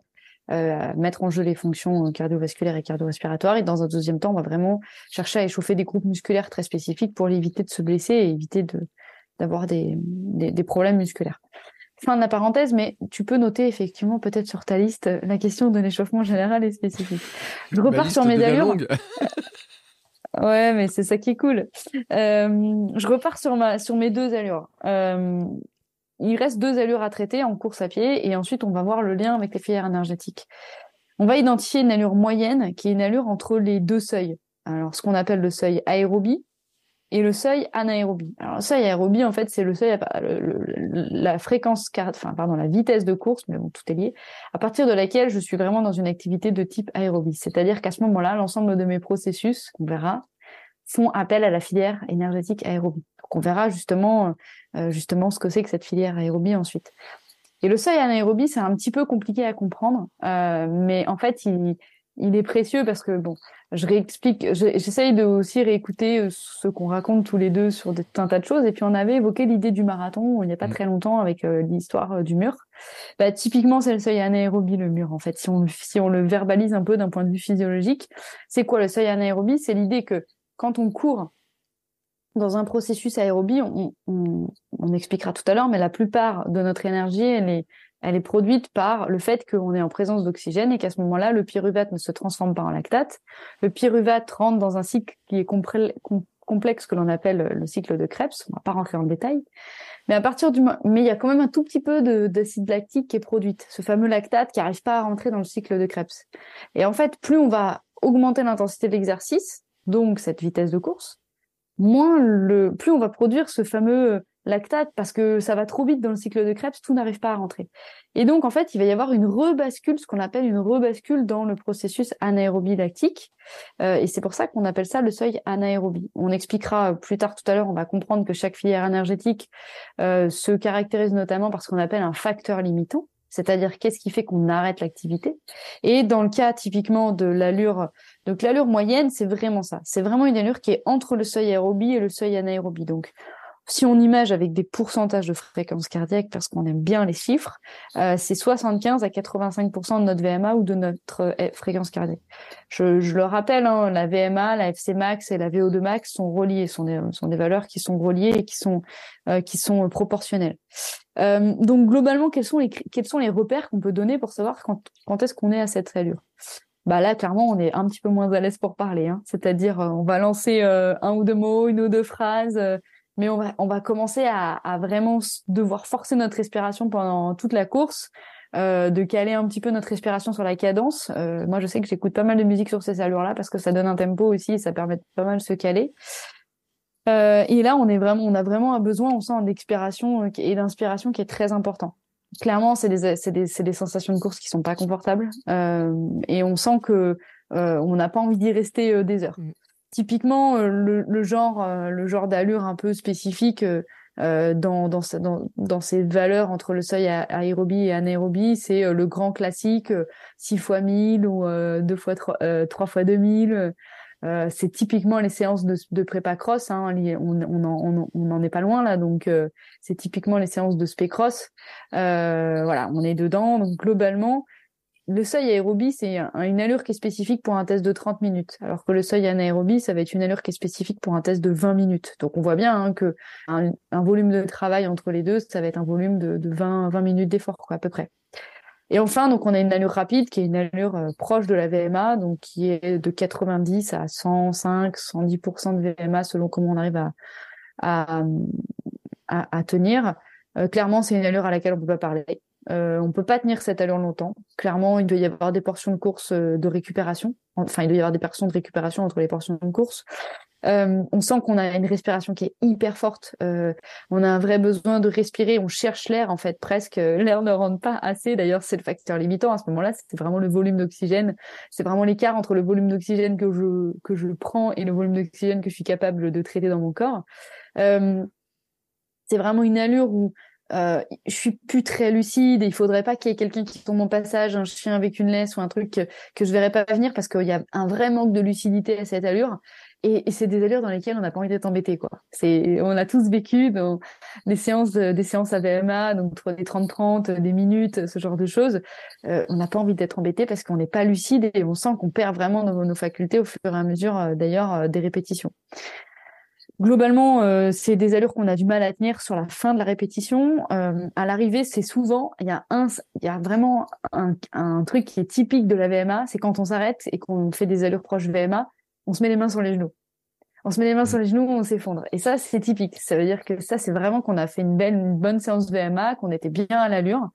euh, mettre en jeu les fonctions cardiovasculaires et cardio-respiratoires. Et dans un deuxième temps, on va vraiment chercher à échauffer des groupes musculaires très spécifiques pour éviter de se blesser et éviter de d'avoir des, des, problèmes musculaires. Fin de la parenthèse, mais tu peux noter effectivement peut-être sur ta liste la question de l'échauffement général et spécifique. Je repars sur mes allures. ouais, mais c'est ça qui est cool. Euh, je repars sur ma sur mes deux allures. Euh, il reste deux allures à traiter en course à pied et ensuite on va voir le lien avec les filières énergétiques. On va identifier une allure moyenne qui est une allure entre les deux seuils. Alors ce qu'on appelle le seuil aérobie et le seuil anaérobie. Alors le seuil aérobie en fait c'est le seuil la fréquence enfin pardon la vitesse de course mais bon tout est lié à partir de laquelle je suis vraiment dans une activité de type aérobie. C'est-à-dire qu'à ce moment-là l'ensemble de mes processus qu'on verra font appel à la filière énergétique aérobie. Donc on verra justement euh, justement ce que c'est que cette filière aérobie ensuite. Et le seuil anaérobie c'est un petit peu compliqué à comprendre euh, mais en fait il il est précieux parce que bon, je réexplique, j'essaye de aussi réécouter euh, ce qu'on raconte tous les deux sur des, un tas de choses. Et puis on avait évoqué l'idée du marathon il n'y a pas mm. très longtemps avec euh, l'histoire euh, du mur. Bah, typiquement, c'est le seuil anaérobie, le mur, en fait. Si on, si on le verbalise un peu d'un point de vue physiologique, c'est quoi le seuil anaérobie? C'est l'idée que quand on court dans un processus aérobie, on, on, on expliquera tout à l'heure, mais la plupart de notre énergie, elle est elle est produite par le fait qu'on est en présence d'oxygène et qu'à ce moment-là, le pyruvate ne se transforme pas en lactate. Le pyruvate rentre dans un cycle qui est complexe que l'on appelle le cycle de Krebs. On va pas rentrer en détail. Mais à partir du mais il y a quand même un tout petit peu d'acide lactique qui est produite, ce fameux lactate qui n'arrive pas à rentrer dans le cycle de Krebs. Et en fait, plus on va augmenter l'intensité de l'exercice, donc cette vitesse de course, moins le, plus on va produire ce fameux lactate parce que ça va trop vite dans le cycle de Krebs, tout n'arrive pas à rentrer. Et donc, en fait, il va y avoir une rebascule, ce qu'on appelle une rebascule dans le processus anaérobie lactique. Euh, et c'est pour ça qu'on appelle ça le seuil anaérobie. On expliquera plus tard tout à l'heure, on va comprendre que chaque filière énergétique euh, se caractérise notamment par ce qu'on appelle un facteur limitant. C'est-à-dire qu'est-ce qui fait qu'on arrête l'activité. Et dans le cas typiquement de l'allure, donc l'allure moyenne, c'est vraiment ça. C'est vraiment une allure qui est entre le seuil aérobie et le seuil anaérobie. Donc si on image avec des pourcentages de fréquence cardiaque, parce qu'on aime bien les chiffres, euh, c'est 75 à 85% de notre VMA ou de notre euh, fréquence cardiaque. Je, je le rappelle, hein, la VMA, la FC max et la VO2 max sont reliées, sont des, sont des valeurs qui sont reliées et qui sont euh, qui sont proportionnelles. Euh, donc globalement, quels sont les quels sont les repères qu'on peut donner pour savoir quand quand est-ce qu'on est à cette allure bah là clairement on est un petit peu moins à l'aise pour parler hein. c'est-à-dire on va lancer un ou deux mots une ou deux phrases mais on va, on va commencer à, à, vraiment devoir forcer notre respiration pendant toute la course, euh, de caler un petit peu notre respiration sur la cadence. Euh, moi, je sais que j'écoute pas mal de musique sur ces allures-là parce que ça donne un tempo aussi et ça permet de pas mal se caler. Euh, et là, on est vraiment, on a vraiment un besoin, on sent d'expiration euh, et d'inspiration qui est très important. Clairement, c'est des, c'est des, c'est des sensations de course qui sont pas confortables euh, et on sent que euh, on n'a pas envie d'y rester des heures. Typiquement euh, le, le, genre euh, le genre d'allure un peu spécifique euh, dans, dans, dans, dans ces valeurs entre le seuil aérobie et anaérobie, c'est le grand classique 6 fois 1000 ou 2 fois 3, 3 fois 2000. Euh, c'est typiquement les séances de, de prépa cross, hein, on, on, on, on en est pas loin là, donc euh, c'est typiquement les séances de spé cross. Euh, voilà, on est dedans. Donc globalement, le seuil aérobie, c'est une allure qui est spécifique pour un test de 30 minutes, alors que le seuil anaérobie, ça va être une allure qui est spécifique pour un test de 20 minutes. Donc on voit bien hein, que un, volume de travail entre les deux, ça va être un volume de, de 20, 20 minutes d'effort, quoi, à peu près. Et enfin, donc on a une allure rapide qui est une allure euh, proche de la VMA, donc qui est de 90 à 105, 110% de VMA selon comment on arrive à, à, à, tenir. Euh, clairement, c'est une allure à laquelle on peut pas parler. Euh, on peut pas tenir cette allure longtemps. Clairement, il doit y avoir des portions de course euh, de récupération. Enfin, il doit y avoir des portions de récupération entre les portions de course. Euh, on sent qu'on a une respiration qui est hyper forte. Euh, on a un vrai besoin de respirer. On cherche l'air en fait presque. L'air ne rentre pas assez. D'ailleurs, c'est le facteur limitant à ce moment-là. C'est vraiment le volume d'oxygène. C'est vraiment l'écart entre le volume d'oxygène que je que je prends et le volume d'oxygène que je suis capable de traiter dans mon corps. Euh, c'est vraiment une allure où euh, je suis plus très lucide et il faudrait pas qu'il y ait quelqu'un qui tombe en passage, un chien avec une laisse ou un truc que, que je verrais pas venir parce qu'il y a un vrai manque de lucidité à cette allure. Et, c'est des allures dans lesquelles on n'a pas envie d'être embêté, quoi. C'est, on a tous vécu dans des séances, des séances à VMA, donc des 30-30, des minutes, ce genre de choses. Euh, on n'a pas envie d'être embêté parce qu'on n'est pas lucide et on sent qu'on perd vraiment nos, nos, facultés au fur et à mesure, euh, d'ailleurs, euh, des répétitions. Globalement, euh, c'est des allures qu'on a du mal à tenir sur la fin de la répétition. Euh, à l'arrivée, c'est souvent, il y a un, il y a vraiment un, un, truc qui est typique de la VMA, c'est quand on s'arrête et qu'on fait des allures proches VMA, on se met les mains sur les genoux on se met les mains sur les genoux, on s'effondre. Et ça, c'est typique. Ça veut dire que ça, c'est vraiment qu'on a fait une belle, une bonne séance de VMA, qu'on était bien à l'allure.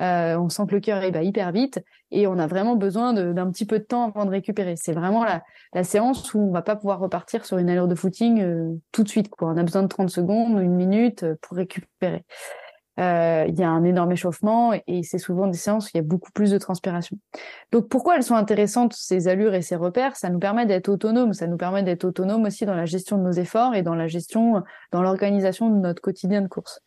Euh, on sent que le cœur est hyper vite et on a vraiment besoin d'un petit peu de temps avant de récupérer. C'est vraiment la, la séance où on va pas pouvoir repartir sur une allure de footing euh, tout de suite. Quoi. On a besoin de 30 secondes, une minute euh, pour récupérer. Euh, il y a un énorme échauffement et c'est souvent des séances où il y a beaucoup plus de transpiration. Donc pourquoi elles sont intéressantes ces allures et ces repères? Ça nous permet d'être autonome, ça nous permet d'être autonome aussi dans la gestion de nos efforts et dans la gestion, dans l'organisation de notre quotidien de course.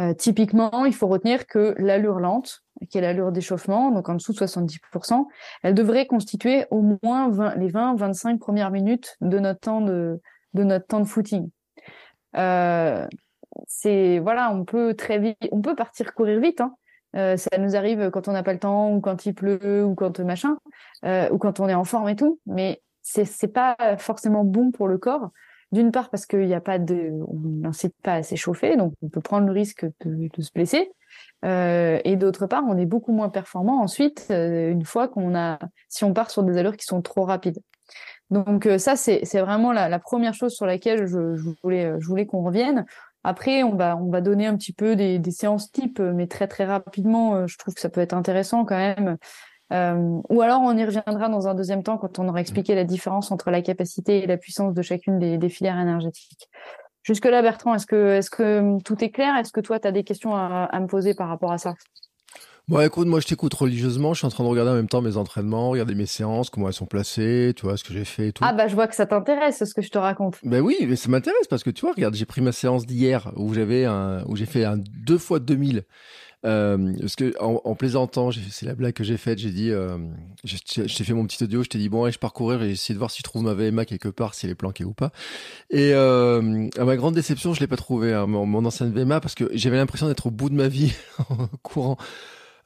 Euh, typiquement, il faut retenir que l'allure lente, qui est l'allure d'échauffement, donc en dessous de 70%, elle devrait constituer au moins 20, les 20-25 premières minutes de notre temps de, de notre temps de footing. Euh, c'est voilà, on peut très vite, on peut partir courir vite. Hein. Euh, ça nous arrive quand on n'a pas le temps ou quand il pleut ou quand machin euh, ou quand on est en forme et tout. Mais c'est c'est pas forcément bon pour le corps. D'une part parce qu'il n'y a pas de, on n'incite pas à s'échauffer, donc on peut prendre le risque de, se blesser. Euh, et d'autre part, on est beaucoup moins performant ensuite une fois qu'on a, si on part sur des allures qui sont trop rapides. Donc ça, c'est vraiment la, première chose sur laquelle je voulais qu'on revienne. Après, on va, on va donner un petit peu des, des séances type, mais très très rapidement. Euh, je trouve que ça peut être intéressant quand même. Euh, ou alors, on y reviendra dans un deuxième temps quand on aura expliqué la différence entre la capacité et la puissance de chacune des, des filières énergétiques. Jusque-là, Bertrand, est-ce que, est-ce que tout est clair? Est-ce que toi, tu as des questions à, à me poser par rapport à ça? Bon, écoute, moi je t'écoute religieusement. Je suis en train de regarder en même temps mes entraînements, regarder mes séances, comment elles sont placées, tu vois, ce que j'ai fait et tout. Ah, bah, je vois que ça t'intéresse, ce que je te raconte. Ben oui, mais ça m'intéresse parce que tu vois, regarde, j'ai pris ma séance d'hier où j'avais un, où j'ai fait un 2 fois 2000 Euh, parce que en, plaisantant, c'est la blague que j'ai faite. J'ai dit, euh, je, t'ai fait mon petit audio. Je t'ai dit bon, allez, je parcourir et essayer de voir si je trouve ma VMA quelque part, si elle est planquée ou pas. Et euh, à ma grande déception, je l'ai pas trouvé hein, mon, mon, ancienne VMA parce que j'avais l'impression d'être au bout de ma vie en courant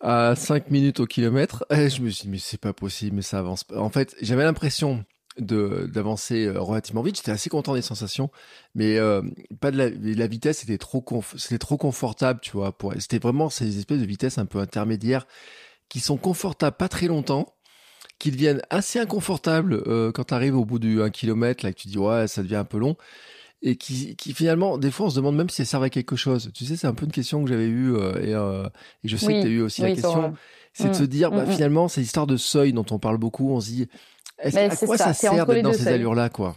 à 5 minutes au kilomètre. Et je me suis dit mais c'est pas possible, mais ça avance pas. En fait, j'avais l'impression d'avancer euh, relativement vite. J'étais assez content des sensations, mais euh, pas de la, vitesse. C'était trop c'était trop confortable, tu vois. Pour c'était vraiment ces espèces de vitesses un peu intermédiaires qui sont confortables pas très longtemps, qui deviennent assez inconfortables euh, quand tu arrives au bout du 1 km là que tu dis ouais ça devient un peu long et qui, qui finalement des fois on se demande même si elles servent à quelque chose. Tu sais c'est un peu une question que j'avais eue et, et, je sais que tu as eu aussi la question. C'est de se dire bah, mm, mm. finalement c'est l'histoire de seuil dont on parle beaucoup. On se dit est-ce, à quoi ça, sert d'être dans ces allures-là, quoi?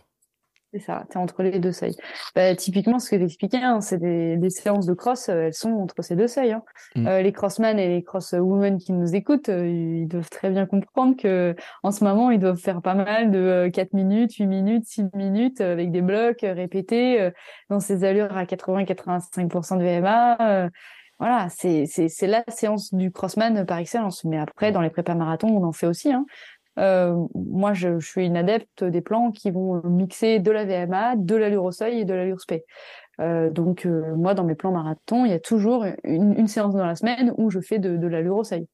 C'est ça, t'es entre les deux seuils. Bah, typiquement, ce que t'expliquais, hein, c'est des, des, séances de cross, euh, elles sont entre ces deux seuils. Hein. Mm. Euh, les crossmen et les crosswomen qui nous écoutent, euh, ils doivent très bien comprendre que en ce moment, ils doivent faire pas mal de 4 minutes, 8 minutes, 6 minutes avec des blocs répétés dans ces allures à 80-85% de VMA. voilà, c'est, la séance du crossman par excellence. Mais après, dans les prépas marathons, on en fait aussi. Hein. Euh, moi, je, suis une adepte des plans qui vont mixer de la VMA, de l'allure au seuil et de l'allure spé. Euh, donc, euh, moi, dans mes plans marathon, il y a toujours une, séance dans la semaine où je fais de, de l'allure au seuil.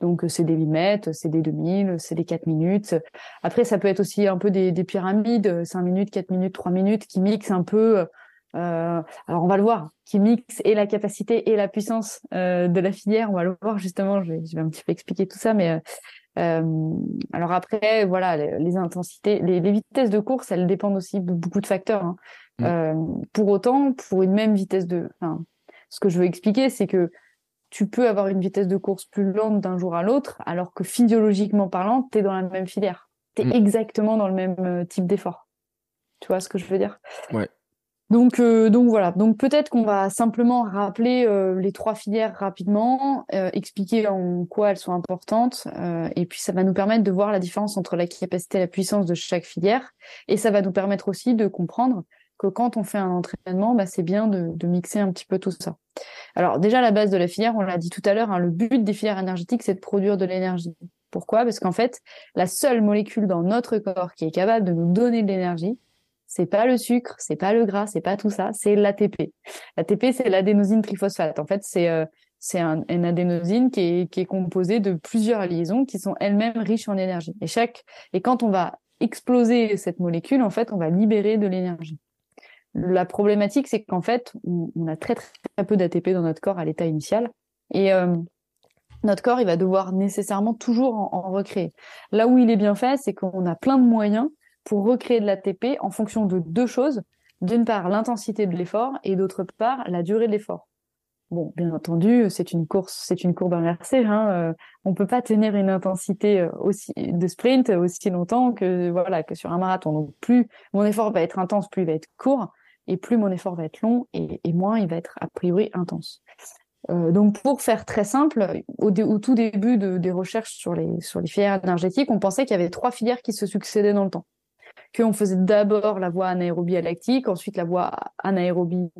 Donc, c'est des 8 mètres, c'est des 2000, c'est des 4 minutes. Après, ça peut être aussi un peu des, des pyramides, 5 minutes, 4 minutes, 3 minutes, qui mixent un peu... Euh, alors on va le voir, qui mixent et la capacité et la puissance euh, de la filière. On va le voir justement. Je vais, je vais un petit peu expliquer tout ça, mais euh, alors après, voilà, les, intensités, les, vitesses de course, elles dépendent aussi de beaucoup de facteurs. Hein. Mm. Euh, pour autant, pour une même vitesse de, enfin, ce que je veux expliquer, c'est que tu peux avoir une vitesse de course plus lente d'un jour à l'autre, alors que physiologiquement parlant, tu es dans la même filière. Tu es mm. exactement dans le même euh, type d'effort. Tu vois ce que je veux dire? Ouais. Donc, euh, donc voilà. Donc peut-être qu'on va simplement rappeler euh, les trois filières rapidement, euh, expliquer en quoi elles sont importantes, et puis ça va nous permettre de voir la différence entre la capacité et la puissance de chaque filière, et ça va nous permettre aussi de comprendre que quand on fait un entraînement, bah, c'est bien de, de, mixer un petit peu tout ça. Alors déjà la base de la filière, on l'a dit tout à l'heure, hein, le but des filières énergétiques, c'est de produire de l'énergie. Pourquoi? Parce qu'en fait, la seule molécule dans notre corps qui est capable de nous donner de l'énergie, c'est pas le sucre, c'est pas le gras, c'est pas tout ça, c'est l'ATP. L'ATP, c'est l'adénosine triphosphate. En fait, c'est euh, une adénosine qui est, qui est composée de plusieurs liaisons qui sont elles-mêmes riches en énergie. Et chaque et quand on va exploser cette molécule, en fait, on va libérer de l'énergie. La problématique, c'est qu'en fait, on, a très, très peu d'ATP dans notre corps à l'état initial. Et euh, notre corps, il va devoir nécessairement toujours en, recréer. Là où il est bien fait, c'est qu'on a plein de moyens pour recréer de l'ATP en fonction de deux choses. D'une part, l'intensité de l'effort et d'autre part, la durée de l'effort. Bon, bien entendu, c'est une course, c'est une courbe inversée. Hein, euh, on peut pas tenir une intensité euh, aussi de sprint aussi longtemps que voilà que sur un marathon. Donc plus mon effort va être intense, plus il va être court, et plus mon effort va être long, et, moins il va être a priori intense. Euh, donc pour faire très simple, au, tout début de, des recherches sur les sur les filières énergétiques, on pensait qu'il y avait trois filières qui se succédaient dans le temps qu'on faisait d'abord la voie anaérobie à lactique, ensuite la voie anaérobie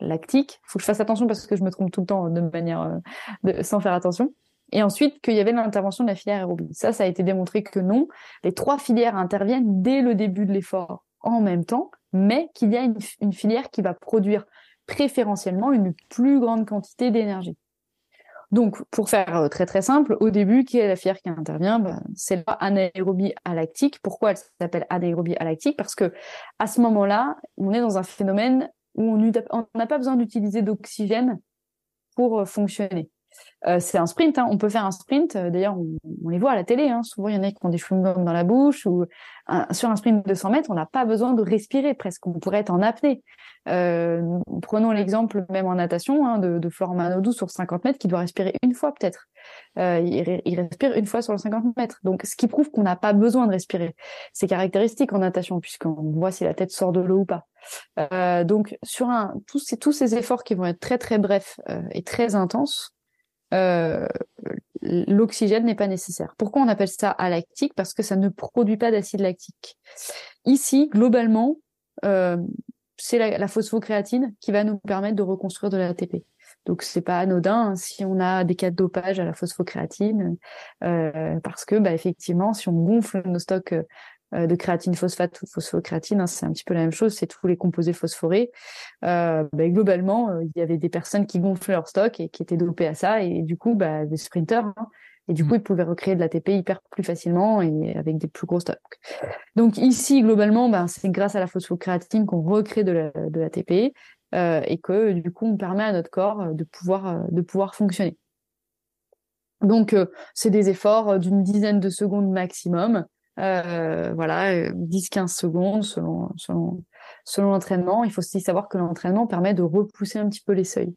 lactique. Faut que je fasse attention parce que je me trompe tout le temps de manière euh, sans faire attention. Et ensuite qu'il y avait l'intervention de la filière aérobie. Ça, ça a été démontré que non. Les trois filières interviennent dès le début de l'effort en même temps, mais qu'il y a une filière qui va produire préférentiellement une plus grande quantité d'énergie. Donc, pour faire euh, très très simple, au début, qui est la filière qui intervient? Ben, C'est l'anaérobie alactique. Pourquoi elle s'appelle anaérobie alactique? Parce que à ce moment-là, on est dans un phénomène où on n'a pas besoin d'utiliser d'oxygène pour euh, fonctionner. Euh, c'est un sprint, hein. on peut faire un sprint. D'ailleurs, on, les voit à la télé. Hein. Souvent, il y en a qui ont des chewing-gums dans la bouche. Ou sur un sprint de 100 mètres, on n'a pas besoin de respirer presque. On pourrait être en apnée. Euh, prenons l'exemple même en natation hein, de, de Florent Manodou sur 50 mètres qui doit respirer une fois peut-être. Euh, il, il, respire une fois sur le 50 mètres. Donc, ce qui prouve qu'on n'a pas besoin de respirer. C'est caractéristique en natation puisqu'on voit si la tête sort de l'eau ou pas. Euh, donc, sur un, tous ces, tous ces efforts qui vont être très très brefs euh, et très intenses, euh, l'oxygène n'est pas nécessaire. Pourquoi on appelle ça alactique Parce que ça ne produit pas d'acide lactique. Ici, globalement, euh, c'est la, phosphocréatine qui va nous permettre de reconstruire de l'ATP. Donc c'est pas anodin hein, si on a des cas de dopage à la phosphocréatine, euh, parce que bah, effectivement, si on gonfle nos stocks euh, de créatine phosphate ou phosphocréatine, hein, c'est un petit peu la même chose, c'est tous les composés phosphorés. Euh, bah, globalement, euh, il y avait des personnes qui gonflaient leur stock et qui étaient dopées à ça, et du coup, bah, des sprinters, hein, et du coup, mm. ils pouvaient recréer de l'ATP hyper plus facilement et avec des plus gros stocks. Donc ici, globalement, bah, c'est grâce à la phosphocréatine qu'on recrée de l'ATP euh, et que du coup, on permet à notre corps de pouvoir de pouvoir fonctionner. Donc, c'est des efforts d'une dizaine de secondes maximum. Euh, voilà, 10-15 secondes selon, selon, selon l'entraînement. Il faut aussi savoir que l'entraînement permet de repousser un petit peu les seuils.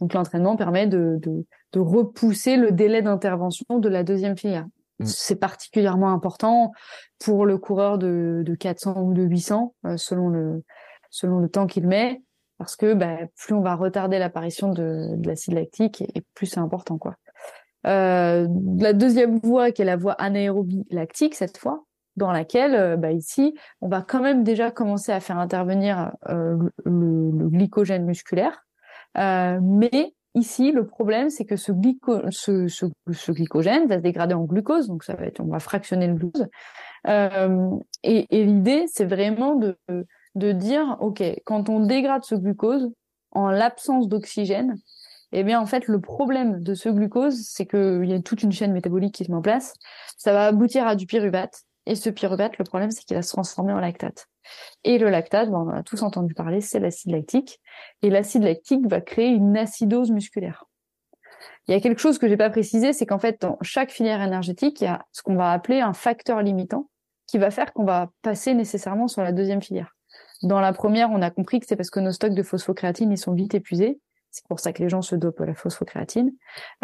Donc l'entraînement permet de, de, de, repousser le délai d'intervention de la deuxième filière. Mm. C'est particulièrement important pour le coureur de, de 400 ou de 800 euh, selon le selon le temps qu'il met, parce que bah, plus on va retarder l'apparition de, de l'acide lactique et, plus c'est important quoi. Euh, la deuxième voie, qui est la voie anaérobie lactique cette fois, dans laquelle, euh, bah, ici, on va quand même déjà commencer à faire intervenir euh, le, glycogène musculaire. mais ici, le problème, c'est que ce, glycogène va se dégrader en glucose, donc ça va être, on va fractionner le glucose. et, et l'idée, c'est vraiment de, de dire, ok, quand on dégrade ce glucose, en l'absence d'oxygène, eh bien en fait le problème de ce glucose, c'est qu'il y a toute une chaîne métabolique qui se met en place. Ça va aboutir à du pyruvate. Et ce pyruvate, le problème, c'est qu'il va se transformer en lactate. Et le lactate, on a tous entendu parler, c'est l'acide lactique. Et l'acide lactique va créer une acidose musculaire. Il y a quelque chose que j'ai pas précisé, c'est qu'en fait, dans chaque filière énergétique, il y a ce qu'on va appeler un facteur limitant qui va faire qu'on va passer nécessairement sur la deuxième filière. Dans la première, on a compris que c'est parce que nos stocks de phosphocréatine, sont vite épuisés. C'est pour ça que les gens se dopent à la phosphocréatine,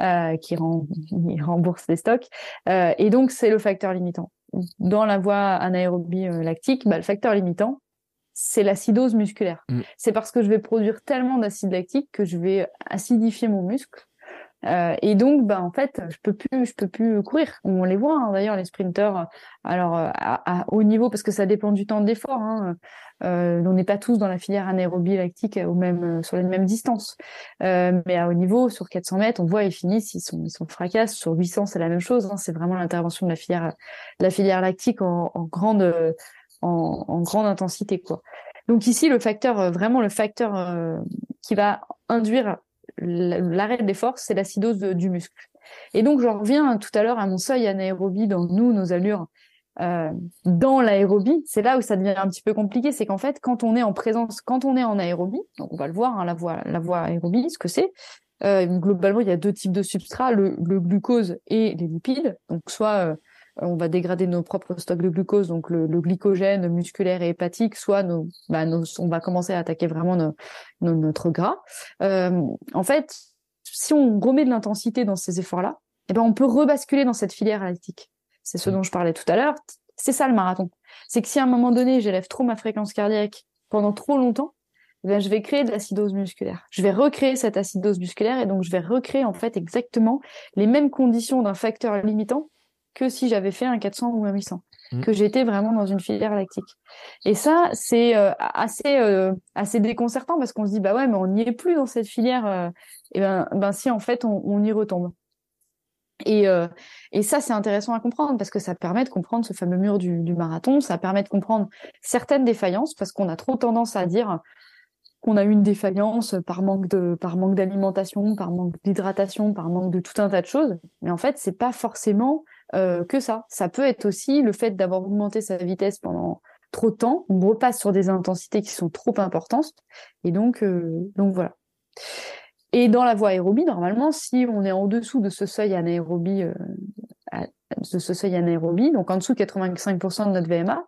euh, qui rembourse les stocks. Euh, et donc, c'est le facteur limitant. Dans la voie anaérobie euh, lactique, bah, le facteur limitant, c'est l'acidose musculaire. Mm. C'est parce que je vais produire tellement d'acide lactique que je vais acidifier mon muscle euh, et donc, bah, en fait, je peux plus, je peux plus courir. On les voit hein, d'ailleurs les sprinteurs. Alors, euh, à, haut niveau, parce que ça dépend du temps d'effort. Hein, euh, on n'est pas tous dans la filière anaérobie lactique au même, sur les mêmes distances. Euh, mais à haut niveau, sur 400 mètres, on voit ils finissent, ils sont, ils sont fracasses. Sur 800, c'est la même chose. Hein, c'est vraiment l'intervention de la filière, la filière lactique en, en grande, en, en, grande intensité, quoi. Donc ici, le facteur, vraiment le facteur qui va induire l'arrêt de l'effort, c'est l'acidose du muscle. Et donc, je reviens tout à l'heure à mon seuil anaérobie dans nous, nos allures, euh, dans l'aérobie. C'est là où ça devient un petit peu compliqué, c'est qu'en fait, quand on est en présence, quand on est en aérobie, donc on va le voir, hein, la voie, la voie aérobie, ce que c'est. Euh, globalement, il y a deux types de substrats, le, le glucose et les lipides. Donc, soit euh, on va dégrader nos propres stocks de glucose, donc le, glycogène musculaire et hépatique, soit bah, on va commencer à attaquer vraiment notre gras. Euh, en fait, si on remet de l'intensité dans ces efforts-là, eh ben on peut rebasculer dans cette filière lactique. C'est ce dont je parlais tout à l'heure. C'est ça le marathon. C'est que si à un moment donné j'élève trop ma fréquence cardiaque pendant trop longtemps, eh ben, je vais créer de l'acidose musculaire. Je vais recréer cette acidose musculaire et donc je vais recréer en fait exactement les mêmes conditions d'un facteur limitant que si j'avais fait un 400 ou un 800, mmh. que j'étais vraiment dans une filière lactique. Et ça, c'est euh, assez euh, assez déconcertant parce qu'on se dit bah ouais, mais on n'y est plus dans cette filière. Euh, et ben ben si en fait on, on y retombe. Et, et ça, c'est intéressant à comprendre parce que ça permet de comprendre ce fameux mur du, du marathon, ça permet de comprendre certaines défaillances parce qu'on a trop tendance à dire qu'on a eu une défaillance par manque de par manque d'alimentation, par manque d'hydratation, par manque de tout un tas de choses. Mais en fait, c'est pas forcément euh, que ça. Ça peut être aussi le fait d'avoir augmenté sa vitesse pendant trop de temps. On repasse sur des intensités qui sont trop importantes. Et donc, euh, donc voilà. Et dans la voie aérobie, normalement, si on est en dessous de ce seuil anaérobie, euh, de ce seuil anaérobie, donc en dessous de 85% de notre VMA,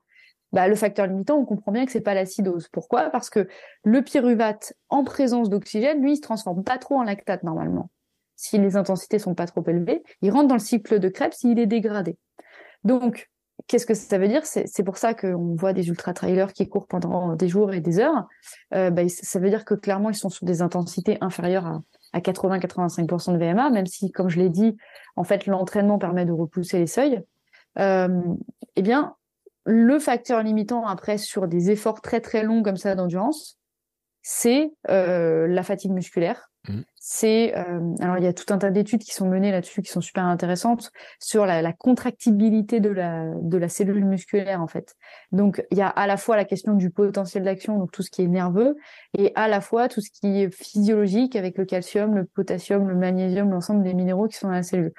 bah, le facteur limitant, on comprend bien que c'est pas l'acidose. Pourquoi? Parce que le pyruvate en présence d'oxygène, lui, il se transforme pas trop en lactate normalement si les intensités sont pas trop élevées, il rentre dans le cycle de Krebs, il est dégradé. Donc, qu'est-ce que ça veut dire? C'est pour ça qu'on voit des ultra-trailers qui courent pendant des jours et des heures. Euh, bah, ça veut dire que clairement, ils sont sur des intensités inférieures à, à 80-85% de VMA, même si, comme je l'ai dit, en fait, l'entraînement permet de repousser les seuils. Euh, eh bien, le facteur limitant après sur des efforts très très longs comme ça d'endurance, c'est euh, la fatigue musculaire Mmh. C'est alors il y a tout un tas d'études qui sont menées là-dessus qui sont super intéressantes sur la, la, contractibilité de la de la cellule musculaire en fait. Donc il y a à la fois la question du potentiel d'action donc tout ce qui est nerveux et à la fois tout ce qui est physiologique avec le calcium, le potassium, le magnésium, l'ensemble des minéraux qui sont dans la cellule.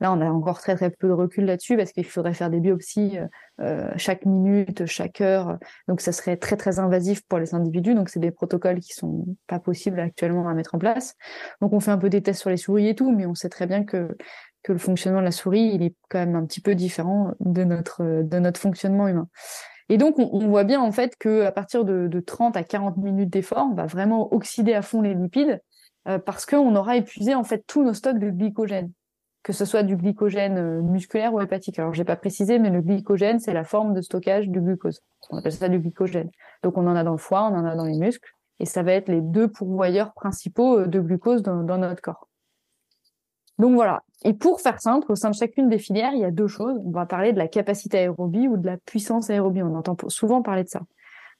Là, on a encore très très peu de recul là-dessus parce qu'il faudrait faire des biopsies euh, euh, chaque minute, chaque heure. Donc, ça serait très très invasif pour les individus. Donc, c'est des protocoles qui sont pas possibles actuellement à mettre en place. Donc, on fait un peu des tests sur les souris et tout, mais on sait très bien que que le fonctionnement de la souris, il est quand même un petit peu différent de notre de notre fonctionnement humain. Et donc, on, voit bien en fait que à partir de, de 30 à 40 minutes d'effort, on va vraiment oxyder à fond les lipides euh, parce qu'on aura épuisé en fait tous nos stocks de glycogène que ce soit du glycogène euh, musculaire ou hépatique. Alors, j'ai pas précisé, mais le glycogène, c'est la forme de stockage du glucose. On appelle ça du glycogène. Donc, on en a dans le foie, on en a dans les muscles, et ça va être les deux pourvoyeurs principaux euh, de glucose dans, notre corps. Donc voilà. Et pour faire simple, au sein de chacune des filières, il y a deux choses. On va parler de la capacité aérobie ou de la puissance aérobie. On entend souvent parler de ça.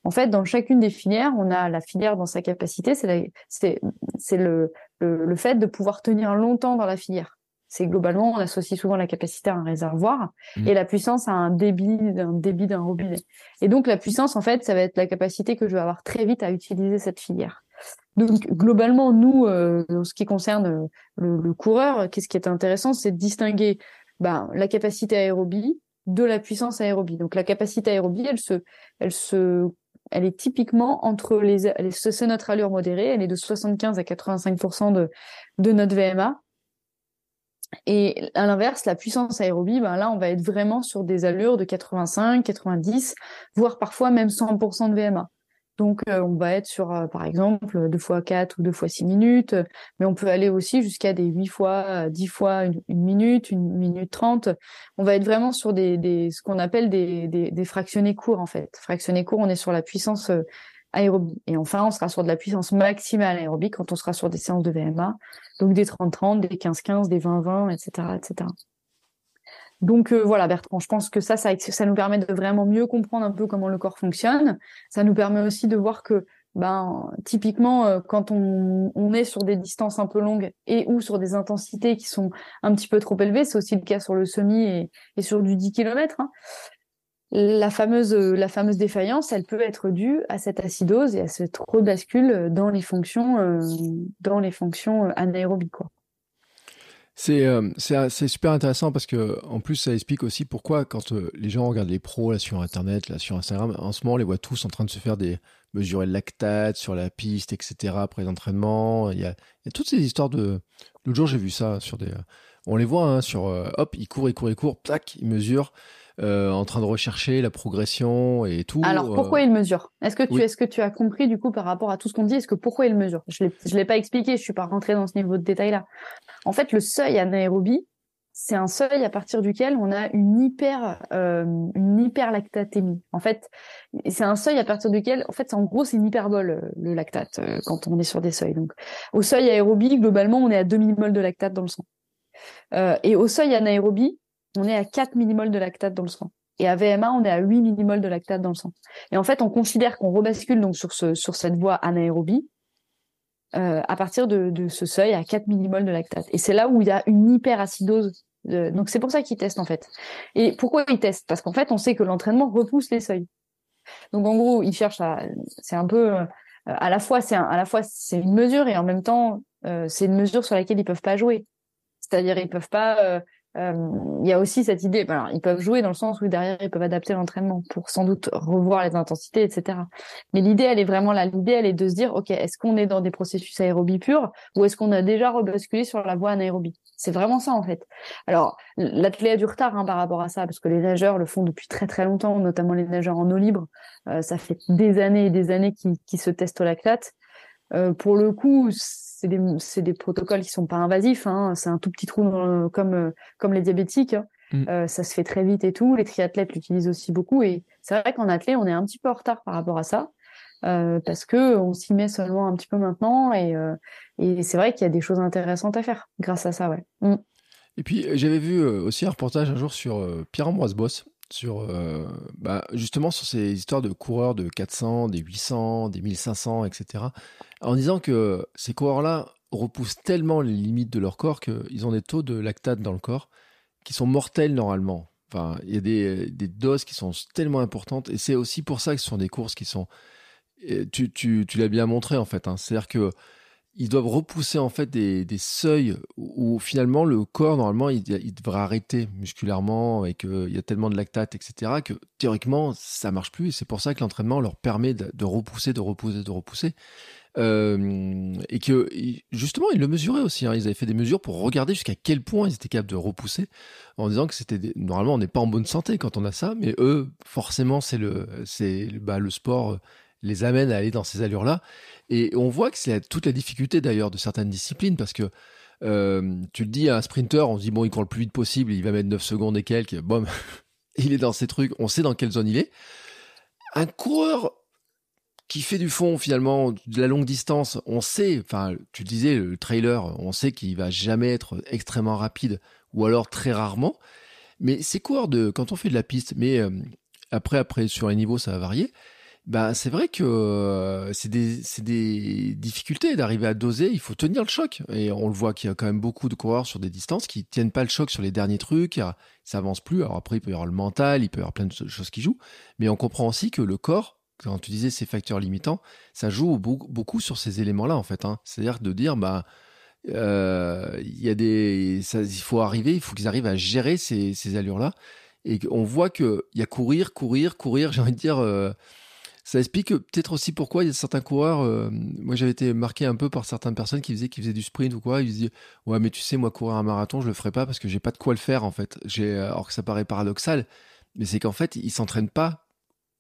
En fait, dans chacune des filières, on a la filière dans sa capacité, c'est le, le, le fait de pouvoir tenir longtemps dans la filière c'est globalement, on associe souvent la capacité à un réservoir mmh. et la puissance à un débit d'un débit d'un robinet. Et donc la puissance, en fait, ça va être la capacité que je vais avoir très vite à utiliser cette filière. Donc globalement, nous, euh, en ce qui concerne euh, le, coureur, qu'est-ce qui est intéressant, c'est de distinguer ben, la capacité aérobie de la puissance aérobie. Donc la capacité aérobie, elle se, elle se, elle est typiquement entre les, c'est notre allure modérée, elle est de 75 à 85 de, de notre VMA et à l'inverse, la puissance aérobie, ben là, on va être vraiment sur des allures de 85, 90, voire parfois même 100% de VMA. Donc, euh, on va être sur, euh, par exemple, 2 fois 4 ou 2 fois 6 minutes, mais on peut aller aussi jusqu'à des 8 fois, 10 fois une, minute, une minute 30. On va être vraiment sur des, des ce qu'on appelle des, des, des, fractionnés courts, en fait. Fractionnés courts, on est sur la puissance euh, aérobie. Et enfin, on sera sur de la puissance maximale aérobie quand on sera sur des séances de VMA, donc des 30-30, des 15-15, des 20-20, etc., etc. Donc euh, voilà, Bertrand, je pense que ça, ça, ça nous permet de vraiment mieux comprendre un peu comment le corps fonctionne. Ça nous permet aussi de voir que, ben, typiquement, euh, quand on, on, est sur des distances un peu longues et ou sur des intensités qui sont un petit peu trop élevées, c'est aussi le cas sur le semi et, et sur du 10 km, la fameuse, la fameuse défaillance, elle peut être due à cette acidose et à cette rebascule dans les fonctions, euh, dans les fonctions euh, anaérobies. C'est euh, c'est super intéressant parce que en plus ça explique aussi pourquoi quand les gens regardent les pros là sur internet, là sur Instagram, en ce moment on les voit tous en train de se faire des mesurer le lactate sur la piste, etc. après y a, il y a toutes ces histoires de. L'autre jour j'ai vu ça sur des. On les voit hein, sur hop, ils courent, ils courent, ils courent, tac, ils mesurent. Euh, en train de rechercher la progression et tout. Alors pourquoi euh, il mesure? Est-ce que tu est-ce que tu as compris du coup par rapport à tout ce qu'on dit? Est-ce que pourquoi il mesure? Je l'ai je l'ai pas expliqué, je suis pas rentré dans ce niveau de détail là. En fait, le seuil anaérobie, c'est un seuil à partir duquel on a une hyper euh, une hyperlactatémie. En fait, c'est un seuil à partir duquel, en fait, en gros, c'est une hyperbole le lactate quand on est sur des seuils. Donc, au seuil aérobie, globalement, on est à 2 millimoles de lactate dans le sang. et au seuil anaérobie, on est à 4 millimoles de lactate dans le sang. Et à VMA, on est à 8 millimoles de lactate dans le sang. Et en fait, on considère qu'on rebascule donc sur, ce, sur cette voie anaérobie euh, à partir de, ce seuil à 4 millimoles de lactate. Et c'est là où il y a une hyperacidose. Donc c'est pour ça qu'ils testent en fait. Et pourquoi ils testent? Parce qu'en fait, on sait que l'entraînement repousse les seuils. Donc en gros, ils cherchent à. C'est un peu euh, à la fois c'est à la fois c'est une mesure et en même temps euh, c'est une mesure sur laquelle ils peuvent pas jouer. C'est-à-dire ils peuvent pas euh, il y a aussi cette idée, ben, alors, ils peuvent jouer dans le sens où derrière ils peuvent adapter l'entraînement pour sans doute revoir les intensités, etc. Mais l'idée, elle est vraiment là. L'idée, elle est de se dire, ok, est-ce qu'on est dans des processus aérobie purs ou est-ce qu'on a déjà rebasculé sur la voie anaérobie? C'est vraiment ça en fait. Alors, l'athlète a du retard hein, par rapport à ça parce que les nageurs le font depuis très très longtemps, notamment les nageurs en eau libre. Euh, ça fait des années et des années qu'ils se testent au lactate. Euh, pour le coup, c'est des, protocoles qui sont pas invasifs. Hein. C'est un tout petit trou comme, euh, comme les diabétiques. Hein. Mm. Euh, ça se fait très vite et tout. Les triathlètes l'utilisent aussi beaucoup. Et c'est vrai qu'en athlète, on est un petit peu en retard par rapport à ça. Euh, parce que on s'y met seulement un petit peu maintenant et, et c'est vrai qu'il y a des choses intéressantes à faire grâce à ça ouais. Mm. Et puis j'avais vu aussi un reportage un jour sur Pierre-Ambroise Boss sur bah, justement sur ces histoires de coureurs de 400, des 800, des 1500, etc. En disant que ces coureurs-là, repoussent tellement les limites de leur corps qu'ils ont des taux de lactate dans le corps qui sont mortels normalement. Enfin, il y a des, des, doses qui sont tellement importantes et c'est aussi pour ça que ce sont des courses qui sont. Tu, tu, tu l'as bien montré en fait. Hein. C'est-à-dire que ils doivent repousser en fait des, seuils où, finalement le corps normalement il, devrait arrêter musculairement et qu'il y a tellement de lactate etc que théoriquement ça marche plus et c'est pour ça que l'entraînement leur permet de, de, repousser de repousser de repousser euh, et que justement ils le mesuraient aussi hein. ils avaient fait des mesures pour regarder jusqu'à quel point ils étaient capables de repousser en disant que c'était normalement on n'est pas en bonne santé quand on a ça mais eux forcément c'est le c'est bah, le sport les amène à aller dans ces allures-là. Et on voit que c'est toute la difficulté d'ailleurs de certaines disciplines parce que euh, tu le dis à un sprinter, on se dit bon, il court le plus vite possible, il va mettre 9 secondes et quelques, bon, il est dans ces trucs, on sait dans quelle zone il est. Un coureur qui fait du fond finalement de la longue distance, on sait, enfin tu disais le trailer, on sait qu'il va jamais être extrêmement rapide ou alors très rarement. Mais ces coureurs de quand on fait de la piste, mais euh, après après sur les niveaux ça va varier. Ben, c'est vrai que euh, c'est des, des, difficultés d'arriver à doser. Il faut tenir le choc. Et on le voit qu'il y a quand même beaucoup de coureurs sur des distances qui tiennent pas le choc sur les derniers trucs. Ça avance plus. Alors après, il peut y avoir le mental, il peut y avoir plein de choses qui jouent. Mais on comprend aussi que le corps, quand tu disais ces facteurs limitants, ça joue beaucoup sur ces éléments-là, en fait. Hein. C'est-à-dire de dire, bah, euh, il y a des, il faut arriver, il faut qu'ils arrivent à gérer ces, ces allures-là. Et on voit qu'il y a courir, courir, courir. J'ai envie de dire, euh, ça explique peut-être aussi pourquoi il y a certains coureurs. Euh, moi, j'avais été marqué un peu par certaines personnes qui faisaient, qui faisaient du sprint ou quoi. Ils disaient Ouais, mais tu sais, moi, courir un marathon, je le ferai pas parce que j'ai pas de quoi le faire, en fait. J'ai, alors que ça paraît paradoxal, mais c'est qu'en fait, ils s'entraînent pas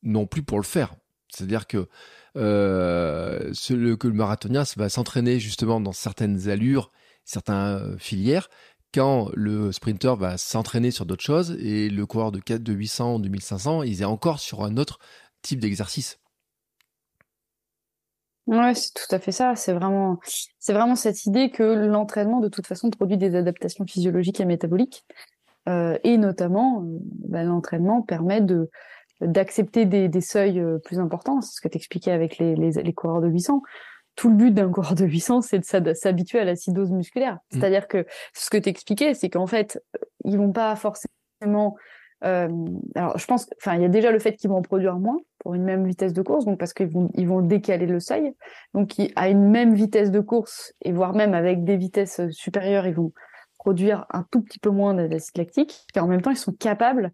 non plus pour le faire. C'est-à-dire que, euh, ce, que le marathonien va s'entraîner justement dans certaines allures, certaines euh, filières, quand le sprinter va s'entraîner sur d'autres choses et le coureur de 4, de 800 ou 2500, il est encore sur un autre type d'exercice. Ouais, c'est tout à fait ça. C'est vraiment, c'est vraiment cette idée que l'entraînement, de toute façon, produit des adaptations physiologiques et métaboliques. Euh, et notamment, euh, bah, l'entraînement permet de d'accepter des, des, seuils euh, plus importants. C'est ce que tu expliquais avec les, les, les, coureurs de 800. Tout le but d'un coureur de 800, c'est de s'habituer à l'acidose musculaire. Mmh. C'est-à-dire que ce que tu expliquais, c'est qu'en fait, ils vont pas forcément euh, alors, je pense, enfin, il y a déjà le fait qu'ils vont en produire moins pour une même vitesse de course, donc parce qu'ils vont, ils vont décaler le seuil. Donc, à une même vitesse de course et voire même avec des vitesses supérieures, ils vont produire un tout petit peu moins d'acide lactique. Et en même temps, ils sont capables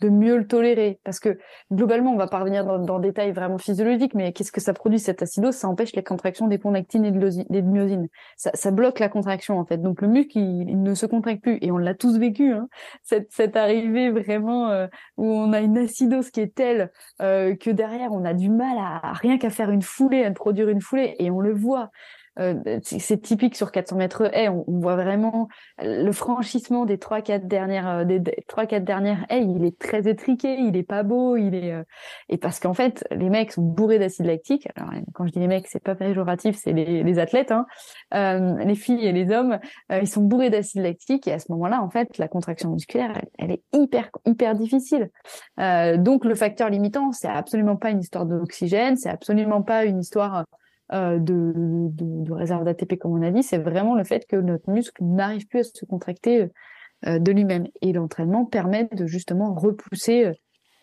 de mieux le tolérer. Parce que globalement, on va parvenir dans, dans le détail vraiment physiologique, mais qu'est-ce que ça produit cette acidose? Ça empêche les contractions des ponts et de myosine. Ça, ça, bloque la contraction en fait. Donc le muscle, il, ne se contracte plus. Et on l'a tous vécu, hein, cette, cette arrivée vraiment euh, où on a une acidose qui est telle euh, que derrière, on a du mal à, à rien qu'à faire une foulée, à produire une foulée, et on le voit. Euh, c'est typique sur 400 mètres haies. On, voit vraiment le franchissement des trois quatre dernières euh, des trois quatre dernières haies. Il est très étriqué, il est pas beau, il est euh, et parce qu'en fait les mecs sont bourrés d'acide lactique. Alors quand je dis les mecs, c'est pas péjoratif, c'est les, athlètes, hein. les filles et les hommes, ils sont bourrés d'acide lactique et à ce moment-là, en fait, la contraction musculaire, elle, elle est hyper hyper difficile. donc le facteur limitant, c'est absolument pas une histoire d'oxygène, c'est absolument pas une histoire euh, de, de, de, réserve d'ATP, comme on a dit, c'est vraiment le fait que notre muscle n'arrive plus à se contracter euh, de lui-même. Et l'entraînement permet de justement repousser, euh,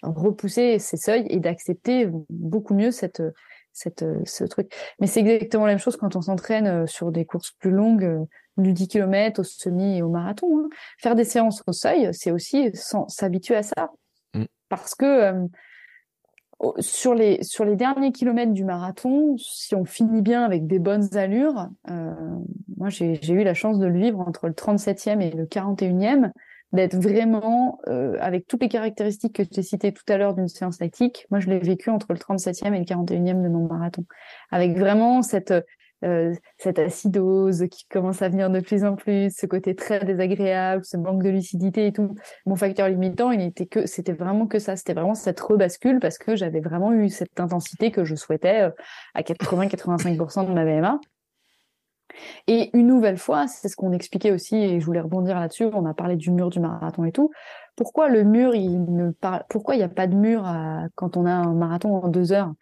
repousser ces seuils et d'accepter beaucoup mieux cette, cette, ce truc. Mais c'est exactement la même chose quand on s'entraîne sur des courses plus longues, du 10 km, au semi et au marathon. Hein. Faire des séances au seuil, c'est aussi s'habituer à ça. Mm. Parce que sur les, sur les derniers kilomètres du marathon, si on finit bien avec des bonnes allures, euh, moi j'ai eu la chance de le vivre entre le 37e et le 41e, d'être vraiment euh, avec toutes les caractéristiques que as citées tout à l'heure d'une séance lactique. Moi je l'ai vécu entre le 37e et le 41e de mon marathon, avec vraiment cette euh, cette acidose qui commence à venir de plus en plus, ce côté très désagréable, ce manque de lucidité et tout. Mon facteur limitant, il était que, c'était vraiment que ça, c'était vraiment cette rebascule parce que j'avais vraiment eu cette intensité que je souhaitais euh, à 80-85% de ma VMA. Et une nouvelle fois, c'est ce qu'on expliquait aussi, et je voulais rebondir là-dessus. On a parlé du mur du marathon et tout. Pourquoi le mur, ne pourquoi il n'y a pas de mur quand on a un marathon en deux heures?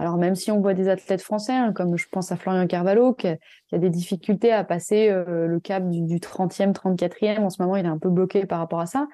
Alors même si on voit des athlètes français, hein, comme je pense à Florian Carvalho, qui, a des difficultés à passer le cap du, du 30e, 34e, en ce moment il est un peu bloqué par rapport à ça,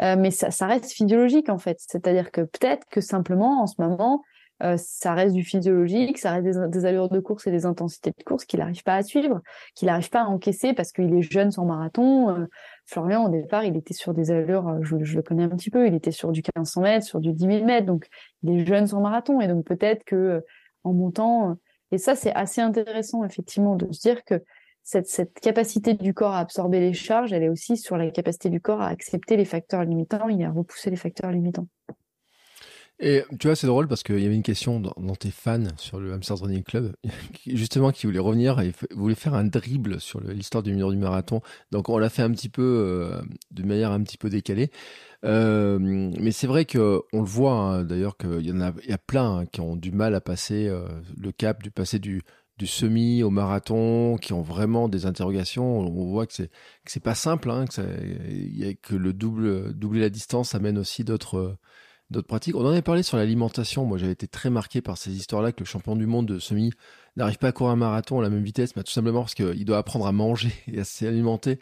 mais ça, ça reste physiologique en fait. C'est-à-dire que peut-être que simplement en ce moment, euh, ça reste du physiologique, ça reste des, allures de course et des intensités de course qu'il n'arrive pas à suivre, qu'il n'arrive pas à encaisser parce qu'il est jeune sans marathon. Euh, Florian, au départ, il était sur des allures, euh, je, le connais un petit peu, il était sur du 1500 mètres, sur du 10 000 mètres, donc il est jeune sans marathon. Et donc peut-être que en montant, et ça c'est assez intéressant effectivement de se dire que cette, cette, capacité du corps à absorber les charges, elle est aussi sur la capacité du corps à accepter les facteurs limitants et à repousser les facteurs limitants. Et tu vois, c'est drôle parce qu'il y avait une question dans, tes fans sur le Hamsters Running Club, justement, qui voulait revenir et voulait faire un dribble sur l'histoire du mur du marathon. Donc, on l'a fait un petit peu, euh, de manière un petit peu décalée. Euh, mais c'est vrai que on le voit, hein, d'ailleurs, qu'il y en a, y a plein hein, qui ont du mal à passer euh, le cap, du passer du, du semi au marathon, qui ont vraiment des interrogations. On voit que c'est que c'est pas simple, hein, que, que le double doubler la distance amène aussi d'autres d'autres pratiques. On en avait parlé sur l'alimentation. Moi, j'avais été très marqué par ces histoires-là que le champion du monde de semi n'arrive pas à courir un marathon à la même vitesse, mais tout simplement parce qu'il doit apprendre à manger et à s'alimenter.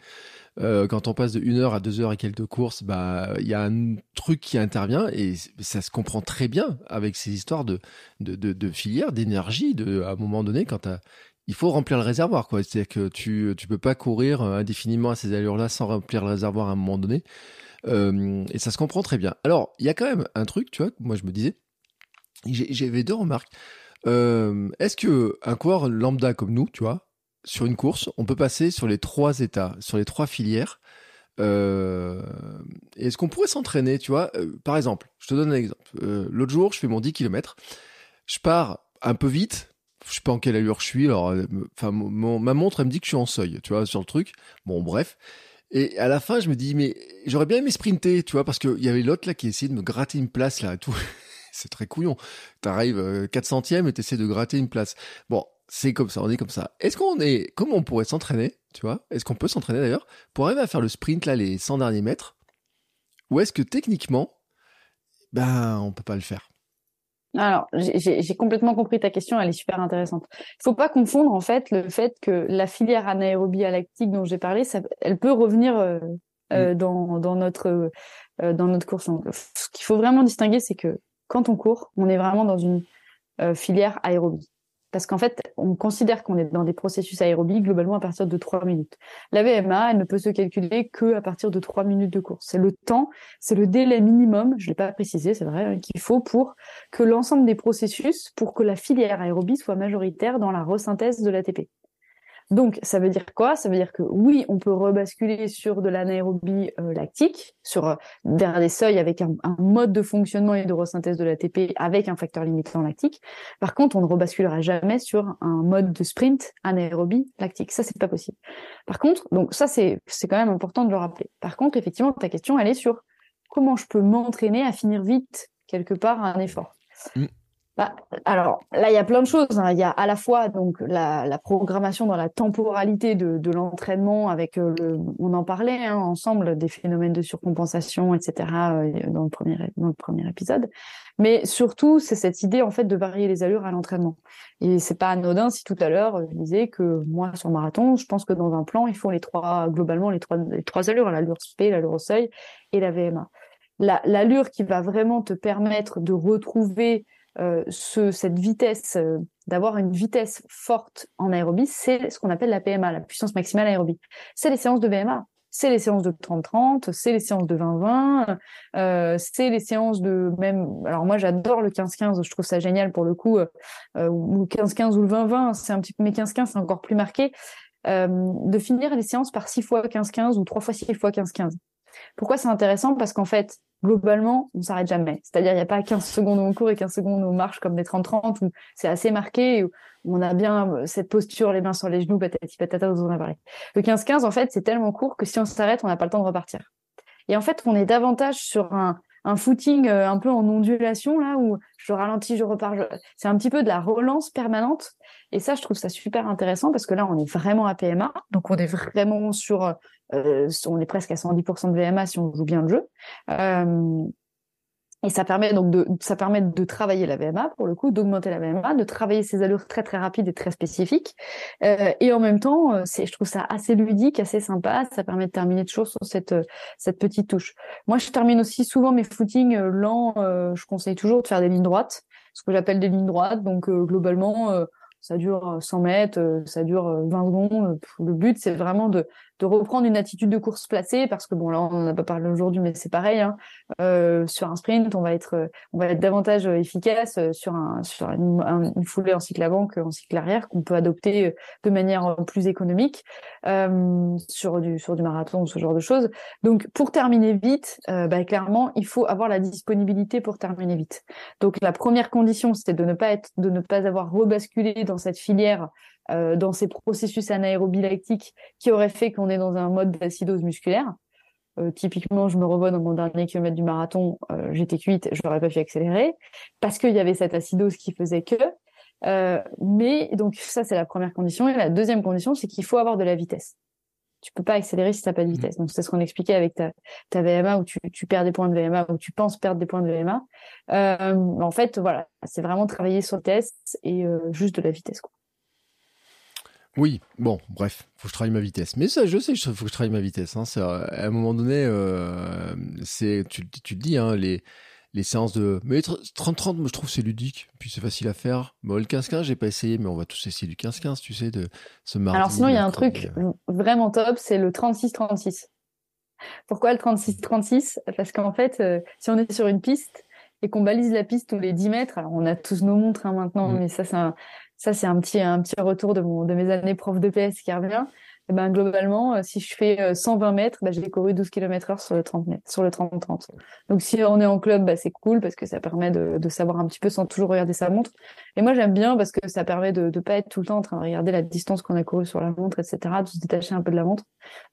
Euh, quand on passe de 1 heure à 2 heures et quelques courses, bah il y a un truc qui intervient et ça se comprend très bien avec ces histoires de de, de, filière, d'énergie. À un moment donné, quand il faut remplir le réservoir, quoi. C'est-à-dire que tu tu peux pas courir indéfiniment à ces allures-là sans remplir le réservoir à un moment donné. Euh, et ça se comprend très bien. Alors, il y a quand même un truc, tu vois, moi je me disais, j'avais deux remarques. Euh, est-ce que un coureur lambda comme nous, tu vois, sur une course, on peut passer sur les trois états, sur les trois filières euh, Est-ce qu'on pourrait s'entraîner, tu vois Par exemple, je te donne un exemple. L'autre jour, je fais mon 10 km, je pars un peu vite, je sais pas en quelle allure je suis. Alors, enfin, ma montre, elle me dit que je suis en seuil, tu vois, sur le truc. Bon, bref. Et à la fin, je me dis, mais j'aurais bien aimé sprinter, tu vois, parce qu'il y avait l'autre là qui essayait de me gratter une place là, tout. c'est très couillon. T'arrives 4 euh, et t'essaies de gratter une place. Bon, c'est comme ça, on est comme ça. Est-ce qu'on est, comment on pourrait s'entraîner, tu vois? Est-ce qu'on peut s'entraîner d'ailleurs pour arriver à faire le sprint là, les 100 derniers mètres? Ou est-ce que techniquement, ben, on peut pas le faire? Alors, j'ai complètement compris ta question, elle est super intéressante. Il faut pas confondre en fait le fait que la filière anaérobie à lactique dont j'ai parlé, ça, elle peut revenir euh, euh, dans, dans, notre euh, dans notre course. ce qu'il faut vraiment distinguer, c'est que quand on court, on est vraiment dans une filière aérobie parce qu'en fait, on considère qu'on est dans des processus aérobiques globalement à partir de 3 minutes. La VMA, elle ne peut se calculer que à partir de 3 minutes de course. C'est le temps, c'est le délai minimum, je l'ai pas précisé, c'est vrai, hein, qu'il faut pour que l'ensemble des processus, pour que la filière aérobie soit majoritaire dans la resynthèse de l'ATP. Donc, ça veut dire quoi? Ça veut dire que oui, on peut rebasculer sur de l'anaérobie euh, lactique, sur euh, des seuils avec un, mode de fonctionnement et de de l'ATP avec un facteur limitant lactique. Par contre, on ne rebasculera jamais sur un mode de sprint anaérobie lactique. Ça, c'est pas possible. Par contre, donc ça, c'est quand même important de le rappeler. Par contre, effectivement, ta question, elle est sur comment je peux m'entraîner à finir vite quelque part un effort? Mm. Bah, alors là, il y a plein de choses. Hein. Il y a à la fois donc la, programmation dans la temporalité de, l'entraînement, avec euh, le, on en parlait hein, ensemble des phénomènes de surcompensation, etc. Euh, dans le premier dans le premier épisode. Mais surtout, c'est cette idée en fait de varier les allures à l'entraînement. Et c'est pas anodin si tout à l'heure je disais que moi sur marathon, je pense que dans un plan, il faut les trois globalement les trois les trois allures, l'allure SP, l'allure au seuil et la VMA. L'allure qui va vraiment te permettre de retrouver euh, ce, cette vitesse, euh, d'avoir une vitesse forte en aérobie, c'est ce qu'on appelle la PMA, la puissance maximale aérobie. C'est les séances de VMA, c'est les séances de 30-30, c'est les séances de 20-20, euh, c'est les séances de même. Alors moi j'adore le 15-15, je trouve ça génial pour le coup, euh, ou le 15-15 ou le 20-20, c'est un petit peu mais 15-15 c'est encore plus marqué. de finir les séances par 6 fois 15-15 ou 3 fois 6 fois 15-15. Pourquoi c'est intéressant? Parce qu'en fait, globalement, on s'arrête jamais. C'est-à-dire, il n'y a pas 15 secondes où on court et 15 secondes où on marche comme des 30-30, où c'est assez marqué, où on a bien euh, cette posture, les mains sur les genoux, patati patata, dont on a parlé. Le 15-15, en fait, c'est tellement court que si on s'arrête, on n'a pas le temps de repartir. Et en fait, on est davantage sur un, un footing euh, un peu en ondulation, là, où je ralentis, je repars. C'est un petit peu de la relance permanente. Et ça, je trouve ça super intéressant parce que là, on est vraiment à PMA. Donc, on est vraiment sur euh, on est presque à 110% de VMA si on joue bien le jeu. Euh, Et ça permet donc de, ça permet de travailler la VMA pour le coup, d'augmenter la VMA, de travailler ces allures très très rapides et très spécifiques. Euh, et en même temps, euh, c'est, je trouve ça assez ludique, assez sympa. Ça permet de terminer toujours sur cette cette petite touche. Moi, je termine aussi souvent mes footings euh, lents. Euh, je conseille toujours de faire des lignes droites, ce que j'appelle des lignes droites. Donc globalement, ça dure 100 mètres, ça dure 20 secondes. Le but, c'est vraiment de de reprendre une attitude de course placée parce que bon là on n'en a pas parlé aujourd'hui mais c'est pareil hein. euh, sur un sprint on va être on va être davantage efficace sur un sur une, foulée en cycle avant qu'en cycle arrière qu'on peut adopter de manière plus économique euh, sur du sur du marathon ou ce genre de choses donc pour terminer vite euh, bah, clairement il faut avoir la disponibilité pour terminer vite donc la première condition c'est de ne pas être de ne pas avoir rebasculé dans cette filière euh, dans ces processus anaérobie lactique qui auraient fait qu'on est dans un mode d'acidose musculaire. Euh, typiquement, je me revois dans mon dernier kilomètre du marathon, euh, j'étais cuite, j'aurais pas pu accélérer parce qu'il y avait cette acidose qui faisait que. mais donc ça, c'est la première condition. Et la deuxième condition, c'est qu'il faut avoir de la vitesse. Tu peux pas accélérer si t'as pas de mmh. vitesse. Donc c'est ce qu'on expliquait avec ta, ta VMA où tu, tu, perds des points de VMA ou tu penses perdre des points de VMA. en fait, voilà, c'est vraiment travailler sur le test et juste de la vitesse. Quoi. Oui, bon, bref, faut que je travaille ma vitesse. Mais ça, je sais, il faut que je travaille ma vitesse. Hein. à un moment donné, euh, c'est, tu, tu le dis, hein, les, les séances de. Mais 30-30, moi je trouve c'est ludique, puis c'est facile à faire. Bon, le 15-15, j'ai pas essayé, mais on va tous essayer du 15-15, tu sais, de ce mardi. Alors sinon, il y a un truc vraiment top, c'est le 36-36. Pourquoi le 36-36 Parce qu'en fait, euh, si on est sur une piste et qu'on balise la piste tous les 10 mètres, alors on a tous nos montres hein, maintenant, mm. mais ça c'est un, ça, c'est un petit, un petit retour de, mon, de mes années prof de PS qui revient. Et ben, globalement, euh, si je fais 120 euh, mètres, ben, j'ai couru 12 km heure sur le 30 mètres, sur le 30-30. Donc, si on est en club, ben, c'est cool parce que ça permet de, de, savoir un petit peu sans toujours regarder sa montre. Et moi, j'aime bien parce que ça permet de ne pas être tout le temps en train de regarder la distance qu'on a couru sur la montre, etc., de se détacher un peu de la montre.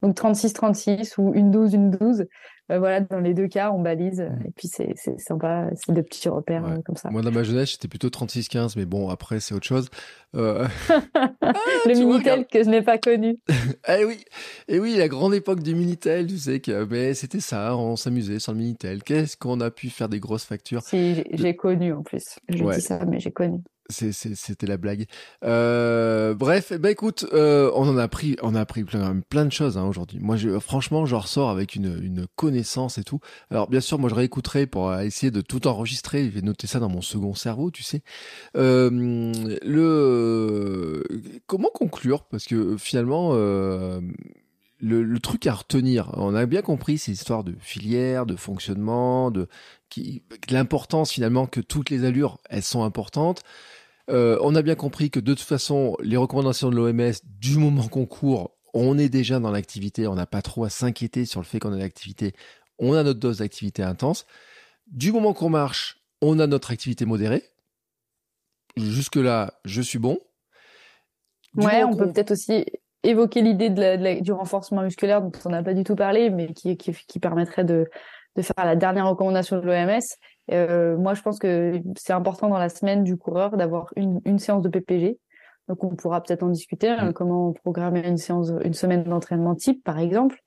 Donc, 36-36 ou une 12, une 12, euh, voilà, dans les deux cas, on balise. Mm. Et puis, c'est sympa, c'est de petits repères euh, comme ça. Moi, dans ma jeunesse, j'étais plutôt 36-15, mais bon, après, c'est autre chose. Euh... le Minitel que je n'ai pas connu. eh oui, et oui, la grande époque du Minitel, tu sais que, mais c'était ça, on s'amusait sur le Minitel. Qu'est-ce qu'on a pu faire des grosses factures Si, j'ai connu en plus. Je dis ça, mais j'ai connu. C'était la blague. Euh, bref, bah écoute, euh, on en a appris, on a appris plein, de choses hein, aujourd'hui. Moi, je, franchement, je ressors avec une, une connaissance et tout. Alors, bien sûr, moi, je réécouterai pour essayer de tout enregistrer. Je vais noter ça dans mon second cerveau, tu sais. Euh, le comment conclure? Parce que finalement, euh, le, le, truc à retenir, on a bien compris ces histoires de filière, de fonctionnement, de qui l'importance finalement que toutes les allures, elles sont importantes. Euh, on a bien compris que de toute façon, les recommandations de l'OMS, du moment qu'on court, on est déjà dans l'activité, on n'a pas trop à s'inquiéter sur le fait qu'on a l'activité, on a notre dose d'activité intense. Du moment qu'on marche, on a notre activité modérée. Jusque-là, je suis bon. ouais, on peut peut-être aussi évoquer l'idée de, du renforcement musculaire dont on n'a pas du tout parlé, mais qui, qui permettrait de, de faire la dernière recommandation de l'OMS. Euh, moi, je pense que c'est important dans la semaine du coureur d'avoir une, une séance de PPG. Donc, on pourra peut-être en discuter, hein, mm. comment programmer une séance, une semaine d'entraînement type, par exemple,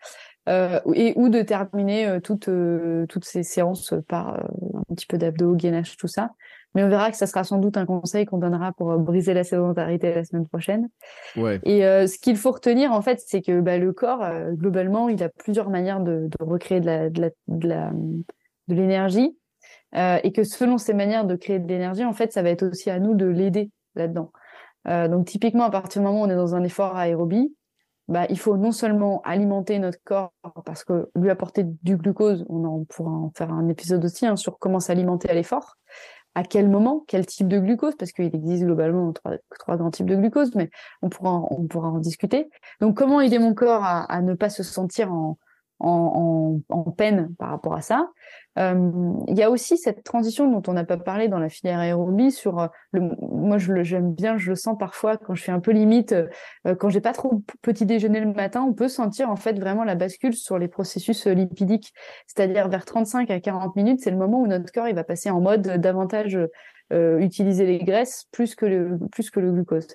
euh, et ou de terminer euh, toutes euh, toutes ces séances par euh, un petit peu d'abdos, gainage, tout ça. Mais on verra que ça sera sans doute un conseil qu'on donnera pour briser la sédentarité la semaine prochaine. Ouais. Et euh, ce qu'il faut retenir, en fait, c'est que bah, le corps, globalement, il a plusieurs manières de, de recréer de la, de, la, de, la, l'énergie. et que selon ces manières de créer de l'énergie, en fait, ça va être aussi à nous de l'aider là-dedans. donc, typiquement, à partir du moment où on est dans un effort aérobie, bah, il faut non seulement alimenter notre corps parce que lui apporter du glucose, on en pourra en faire un épisode aussi hein, sur comment s'alimenter à l'effort, à quel moment, quel type de glucose, parce qu'il existe globalement trois, grands types de glucose, mais on pourra, on pourra en discuter. Donc, comment aider mon corps à ne pas se sentir en, en, en, peine par rapport à ça. Euh, il y a aussi cette transition dont on n'a pas parlé dans la filière aérobie sur euh, le, moi je j'aime bien, je le sens parfois quand je fais un peu limite, euh, quand j'ai pas trop petit déjeuner le matin, on peut sentir en fait vraiment la bascule sur les processus lipidiques, c'est-à-dire vers 35 à 40 minutes, c'est le moment où notre corps il va passer en mode davantage utiliser les graisses plus que le plus que le glucose.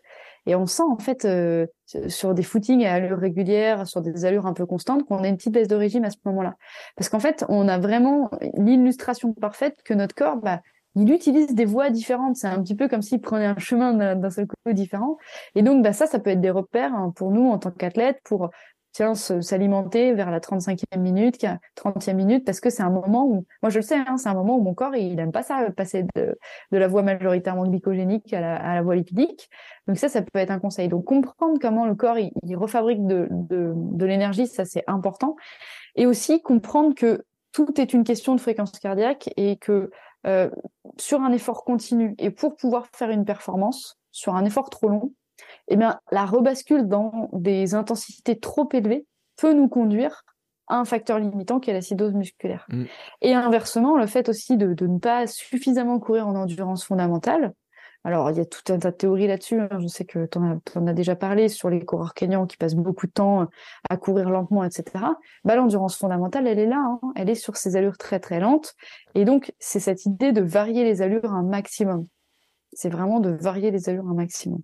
Et on sent en fait euh, sur des footings à allure régulière, sur des allures un peu constantes, qu'on a une petite baisse de régime à ce moment-là. Parce qu'en fait, on a vraiment l'illustration parfaite que notre corps, bah, il utilise des voies différentes. C'est un petit peu comme s'il prenait un chemin d'un seul coup différent. Et donc, bah, ça, ça peut être des repères hein, pour nous en tant qu'athlètes, pour s'alimenter vers la 35e minute, 30e minute, parce que c'est un moment où, moi je le sais, hein, c'est un moment où mon corps, il aime pas ça, passer de, la voie majoritairement glycogénique à la, à voie lipidique. Donc ça, ça peut être un conseil. Donc comprendre comment le corps, il, refabrique de l'énergie, ça c'est important. Et aussi comprendre que tout est une question de fréquence cardiaque et que euh, sur un effort continu et pour pouvoir faire une performance, sur un effort trop long, eh bien, la rebascule dans des intensités trop élevées peut nous conduire à un facteur limitant qui est l'acidose musculaire. Mm. Et inversement, le fait aussi de, de, ne pas suffisamment courir en endurance fondamentale. Alors, il y a tout un tas de théories là-dessus. Hein. Je sais que tu en, en, as déjà parlé sur les coureurs kenyans qui passent beaucoup de temps à courir lentement, etc. Bah, l'endurance fondamentale, elle est là. Hein. Elle est sur ces allures très, très lentes. Et donc, c'est cette idée de varier les allures un maximum. C'est vraiment de varier les allures un maximum.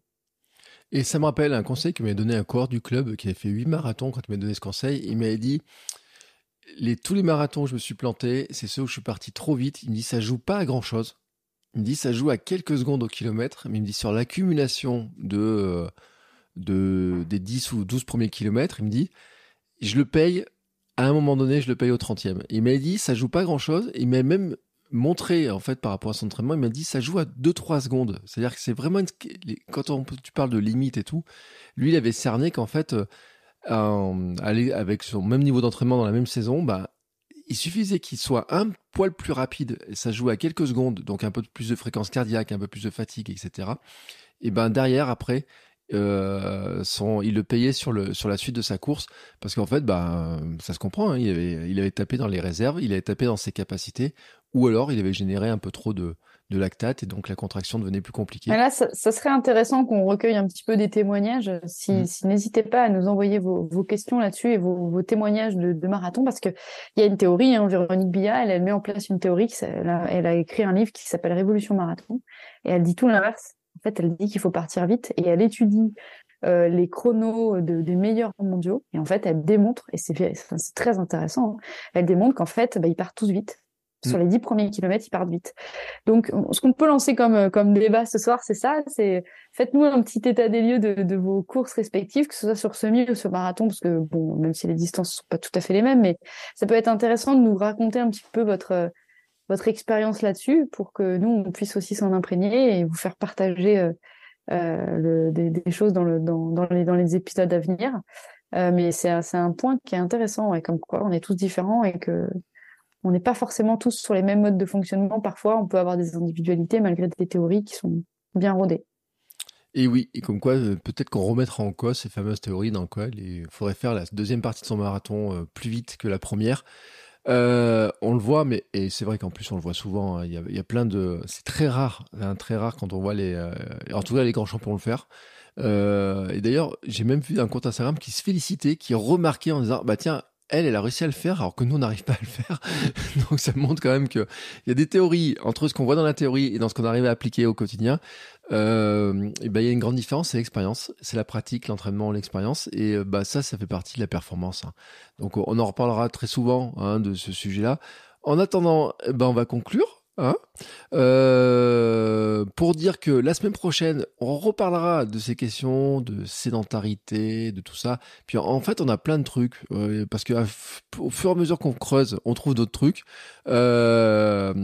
Et ça me rappelle un conseil que m'a donné un coureur du club qui avait fait 8 marathons quand il m'a donné ce conseil. Il m'avait dit les, tous les marathons où je me suis planté, c'est ceux où je suis parti trop vite. Il me dit ça joue pas à grand chose. Il me dit ça joue à quelques secondes au kilomètre. Mais il me dit sur l'accumulation de, euh, de, des 10 ou 12 premiers kilomètres, il me dit je le paye à un moment donné, je le paye au 30e. Il m'a dit ça joue pas grand chose. Il m'a même montré en fait par rapport à son entraînement, il m'a dit ça joue à 2-3 secondes. C'est-à-dire que c'est vraiment quand on, tu parles de limite et tout, lui il avait cerné qu'en fait euh, aller avec son même niveau d'entraînement dans la même saison, bah il suffisait qu'il soit un poil plus rapide, et ça joue à quelques secondes, donc un peu plus de fréquence cardiaque, un peu plus de fatigue, etc. Et ben derrière, après, euh, son, il le payait sur, le, sur la suite de sa course parce qu'en fait, bah, ça se comprend. Hein, il, avait, il avait tapé dans les réserves, il avait tapé dans ses capacités, ou alors il avait généré un peu trop de, de lactate et donc la contraction devenait plus compliquée. là, ça, serait intéressant qu'on recueille un petit peu des témoignages. Si, mm. si n'hésitez pas à nous envoyer vos, vos questions là-dessus et vos, vos témoignages de, de, marathon, parce que il y a une théorie. Hein, Véronique Billa, elle, elle met en place une théorie. Elle a, elle a écrit un livre qui s'appelle Révolution marathon et elle dit tout l'inverse. En fait, elle dit qu'il faut partir vite et elle étudie euh, les chronos de, des meilleurs mondiaux. Et en fait, elle démontre, et c'est très intéressant, hein, elle démontre qu'en fait, bah, ils partent tous vite. Sur mm. les dix premiers kilomètres, ils partent vite. Donc, ce qu'on peut lancer comme, comme débat ce soir, c'est ça, c'est faites-nous un petit état des lieux de, de, vos courses respectives, que ce soit sur semi ou sur marathon, parce que bon, même si les distances sont pas tout à fait les mêmes, mais ça peut être intéressant de nous raconter un petit peu votre votre expérience là-dessus pour que nous, on puisse aussi s'en imprégner et vous faire partager euh, euh des, choses dans, le, dans, dans, les, épisodes à venir. Euh, mais c'est un point qui est intéressant, ouais, comme quoi on est tous différents et que on n'est pas forcément tous sur les mêmes modes de fonctionnement. Parfois, on peut avoir des individualités malgré des théories qui sont bien rodées. Et oui, et comme quoi, peut-être qu'on remettra en cause ces fameuses théories dans quoi il faudrait faire la deuxième partie de son marathon plus vite que la première. Euh, on le voit, mais et c'est vrai qu'en plus on le voit souvent. Hein, il y, a, plein de, c'est très rare, hein, très rare quand on voit les, euh, en tout cas les grands champions le faire. Euh, et d'ailleurs, j'ai même vu un compte Instagram qui se félicitait, qui remarquait en disant, bah tiens, elle, elle a réussi à le faire, alors que nous, on n'arrive pas à le faire. Donc, ça montre quand même qu'il y a des théories entre ce qu'on voit dans la théorie et dans ce qu'on arrive à appliquer au quotidien. Euh, ben, il y a une grande différence, c'est l'expérience, c'est la pratique, l'entraînement, l'expérience, et euh, bah ça, ça fait partie de la performance. Hein. Donc, on en reparlera très souvent hein, de ce sujet-là. En attendant, ben, on va conclure. Hein euh, pour dire que la semaine prochaine, on reparlera de ces questions de sédentarité, de tout ça. Puis en fait, on a plein de trucs parce que au fur et à mesure qu'on creuse, on trouve d'autres trucs. Là,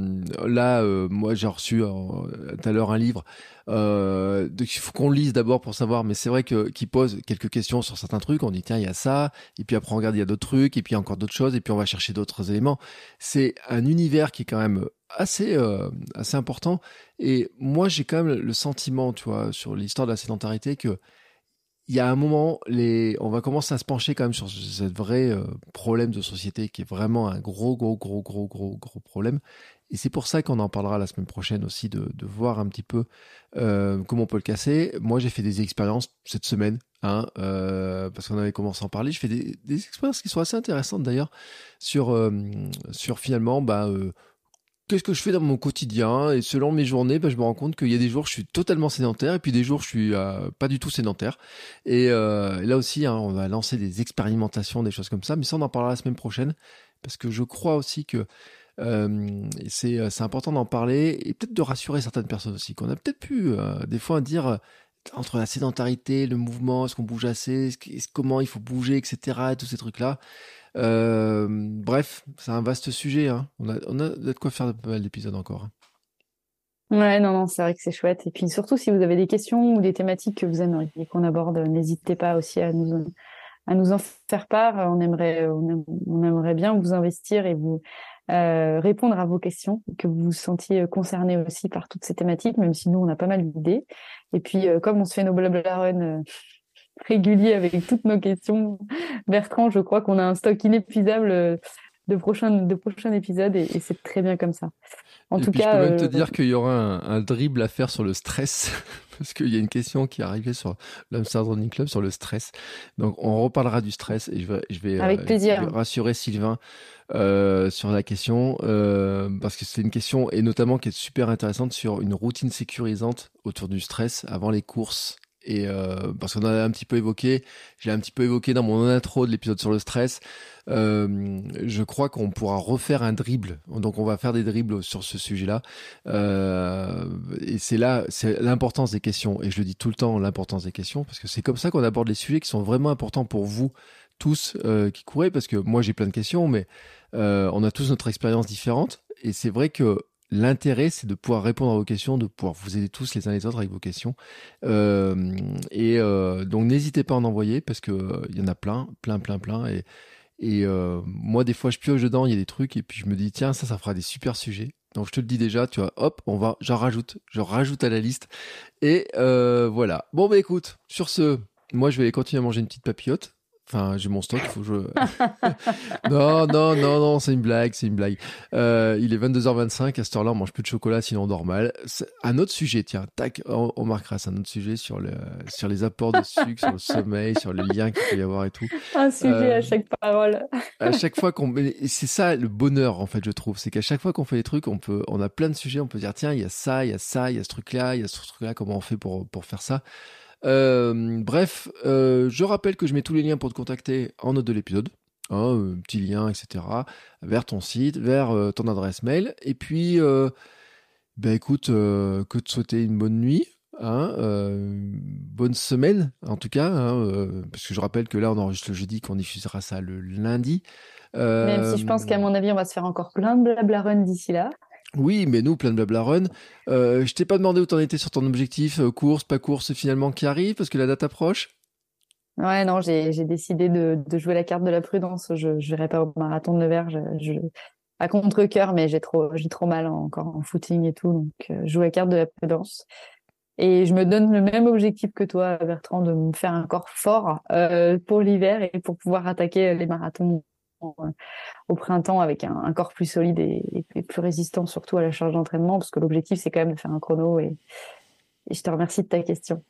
moi, j'ai reçu tout à l'heure un livre. Euh, il faut qu'on lise d'abord pour savoir, mais c'est vrai que qui pose quelques questions sur certains trucs. On dit tiens, il y a ça, et puis après on regarde, il y a d'autres trucs, et puis encore d'autres choses, et puis on va chercher d'autres éléments. C'est un univers qui est quand même assez euh, assez important. Et moi, j'ai quand même le sentiment, tu vois, sur l'histoire de la sédentarité que il y a un moment, on va commencer à se pencher quand même sur ce vrai euh, problème de société qui est vraiment un gros, gros, gros, gros, gros, gros problème. Et c'est pour ça qu'on en parlera la semaine prochaine aussi, de, voir un petit peu euh, comment on peut le casser. Moi, j'ai fait des expériences cette semaine, hein, euh, parce qu'on avait commencé à en parler. Je fais des, expériences qui sont assez intéressantes d'ailleurs sur, sur finalement, bah, qu'est-ce que je fais dans mon quotidien et selon mes journées, bah, je me rends compte qu'il y a des jours je suis totalement sédentaire et puis des jours je suis euh, pas du tout sédentaire. Et euh, là aussi, hein, on va lancer des expérimentations, des choses comme ça, mais ça on en parlera la semaine prochaine parce que je crois aussi que euh, c'est c'est important d'en parler et peut-être de rassurer certaines personnes aussi qu'on a peut-être pu des fois dire entre la sédentarité, le mouvement, est-ce qu'on bouge assez, comment il faut bouger, etc. Et tous ces trucs-là. Euh, bref, c'est un vaste sujet. Hein. On, a, on a de quoi faire pas mal d'épisodes encore. Hein. Ouais, non, non, c'est vrai que c'est chouette. Et puis surtout, si vous avez des questions ou des thématiques que vous aimeriez qu'on aborde, n'hésitez pas aussi à nous, à nous en faire part. On aimerait, on, aimerait bien vous investir et vous euh, répondre à vos questions, que vous vous sentiez concerné aussi par toutes ces thématiques, même si nous, on a pas mal d'idées. Et puis, euh, comme on se fait nos blabla run euh, réguliers avec toutes nos questions, Bertrand, je crois qu'on a un stock inépuisable de prochains, de prochains épisodes et, c'est très bien comme ça. En tout cas, je peux même te dire qu'il y aura un, un, dribble à faire sur le stress parce qu'il y a une question qui est arrivée sur l'Amsterdam Running Club sur le stress. Donc, on reparlera du stress et je vais, je vais, Avec plaisir. rassurer Sylvain euh, sur la question euh, parce que c'est une question et notamment qui est super intéressante sur une routine sécurisante autour du stress avant les courses et euh, parce qu'on en a un petit peu évoqué, j'ai un petit peu évoqué dans mon intro de l'épisode sur le stress. Euh, je crois qu'on pourra refaire un dribble. Donc on va faire des dribbles sur ce sujet-là. Euh, et c'est là, c'est l'importance des questions. Et je le dis tout le temps, l'importance des questions, parce que c'est comme ça qu'on aborde les sujets qui sont vraiment importants pour vous tous euh, qui courez. Parce que moi j'ai plein de questions, mais euh, on a tous notre expérience différente. Et c'est vrai que L'intérêt, c'est de pouvoir répondre à vos questions, de pouvoir vous aider tous les uns les autres avec vos questions. Euh, et euh, donc, n'hésitez pas à en envoyer parce que euh, il y en a plein, plein, plein, plein. Et, et moi, des fois, je pioche dedans, il y a des trucs, et puis je me dis, tiens, ça, ça fera des super sujets. Donc, je te le dis déjà, tu vois, hop, on va, j'en rajoute, je rajoute à la liste. Et voilà. Bon, bah écoute, sur ce, moi, je vais continuer à manger une petite papillote. Enfin, j'ai mon stock, il faut que je. non, non, non, non, c'est une blague, c'est une blague. Euh, il est 22h25, à cette heure-là, on mange plus de chocolat, sinon on dort mal. Un autre sujet, tiens, tac, on, marquera, c'est un autre sujet sur, le, sur les apports de sucre, sur le sommeil, sur les liens qu'il peut y avoir et tout. Un sujet à euh, chaque parole. à chaque fois qu'on. C'est ça le bonheur, en fait, je trouve. C'est qu'à chaque fois qu'on fait des trucs, on, peut, on a plein de sujets, on peut dire, tiens, il y a ça, il y a ça, il y a ce truc-là, il y a ce truc-là, comment on fait pour, pour faire ça? Euh, bref, euh, je rappelle que je mets tous les liens pour te contacter en note de l'épisode. Hein, petit lien, etc. Vers ton site, vers euh, ton adresse mail. Et puis, ben écoute, que te souhaiter une bonne nuit. Hein, bonne semaine en tout cas, hein, parce que je rappelle que là on enregistre le jeudi, qu'on diffusera ça le lundi. Même si je pense qu'à mon avis on va se faire encore plein de blabla run d'ici là. Oui, mais nous, plein de blabla run. Euh, je t'ai pas demandé où t'en étais sur ton objectif, euh, course, pas course finalement qui arrive, parce que la date approche. Ouais, non, j'ai décidé de, jouer la carte de la prudence. Je ne verrai pas au marathon de Nevers. Je, à contre-cœur, mais j'ai trop, trop mal encore en footing et tout. Donc, euh, je joue la carte de la prudence. Et je me donne le même objectif que toi, Bertrand, de me faire un corps fort euh, pour l'hiver et pour pouvoir attaquer les marathons au printemps avec un, corps plus solide et, plus résistant surtout à la charge d'entraînement parce que l'objectif c'est quand même de faire un chrono et, je te remercie de ta question.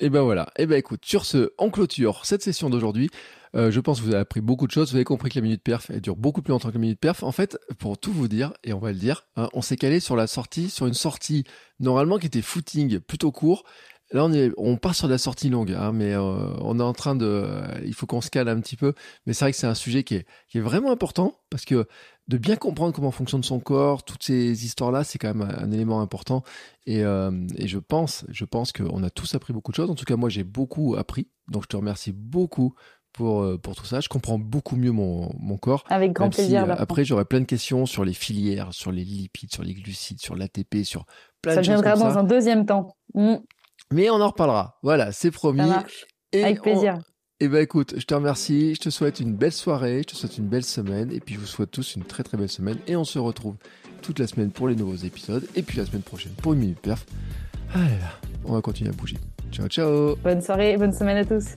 Et ben voilà, et ben écoute, sur ce, on clôture cette session d'aujourd'hui. Euh, je pense que vous avez appris beaucoup de choses. Vous avez compris que la minute perf, elle dure beaucoup plus longtemps que la minute perf. En fait, pour tout vous dire, et on va le dire, hein, on s'est calé sur la sortie, sur une sortie normalement qui était footing plutôt court, Là, on, est, on part sur de la sortie longue, hein, mais euh, on est en train de. Euh, il faut qu'on se cale un petit peu. Mais c'est vrai que c'est un sujet qui est, qui est vraiment important parce que de bien comprendre comment fonctionne son corps, toutes ces histoires-là, c'est quand même un, élément important. Et, euh, et, je pense, je pense qu'on a tous appris beaucoup de choses. En tout cas, moi, j'ai beaucoup appris. Donc, je te remercie beaucoup pour, pour tout ça. Je comprends beaucoup mieux mon, mon corps. Avec grand plaisir. après, j'aurais plein de questions sur les filières, sur les lipides, sur les glucides, sur l'ATP, sur plein de choses. Ça viendra dans un deuxième temps. Mm. Mais on en reparlera. Voilà, c'est promis. Et Avec plaisir. Et eh ben écoute, je te remercie, je te souhaite une belle soirée, je te souhaite une belle semaine, et puis je vous souhaite tous une très très belle semaine, et on se retrouve toute la semaine pour les nouveaux épisodes, et puis la semaine prochaine pour une minute perf. Allez là, on va continuer à bouger. Ciao ciao Bonne soirée, bonne semaine à tous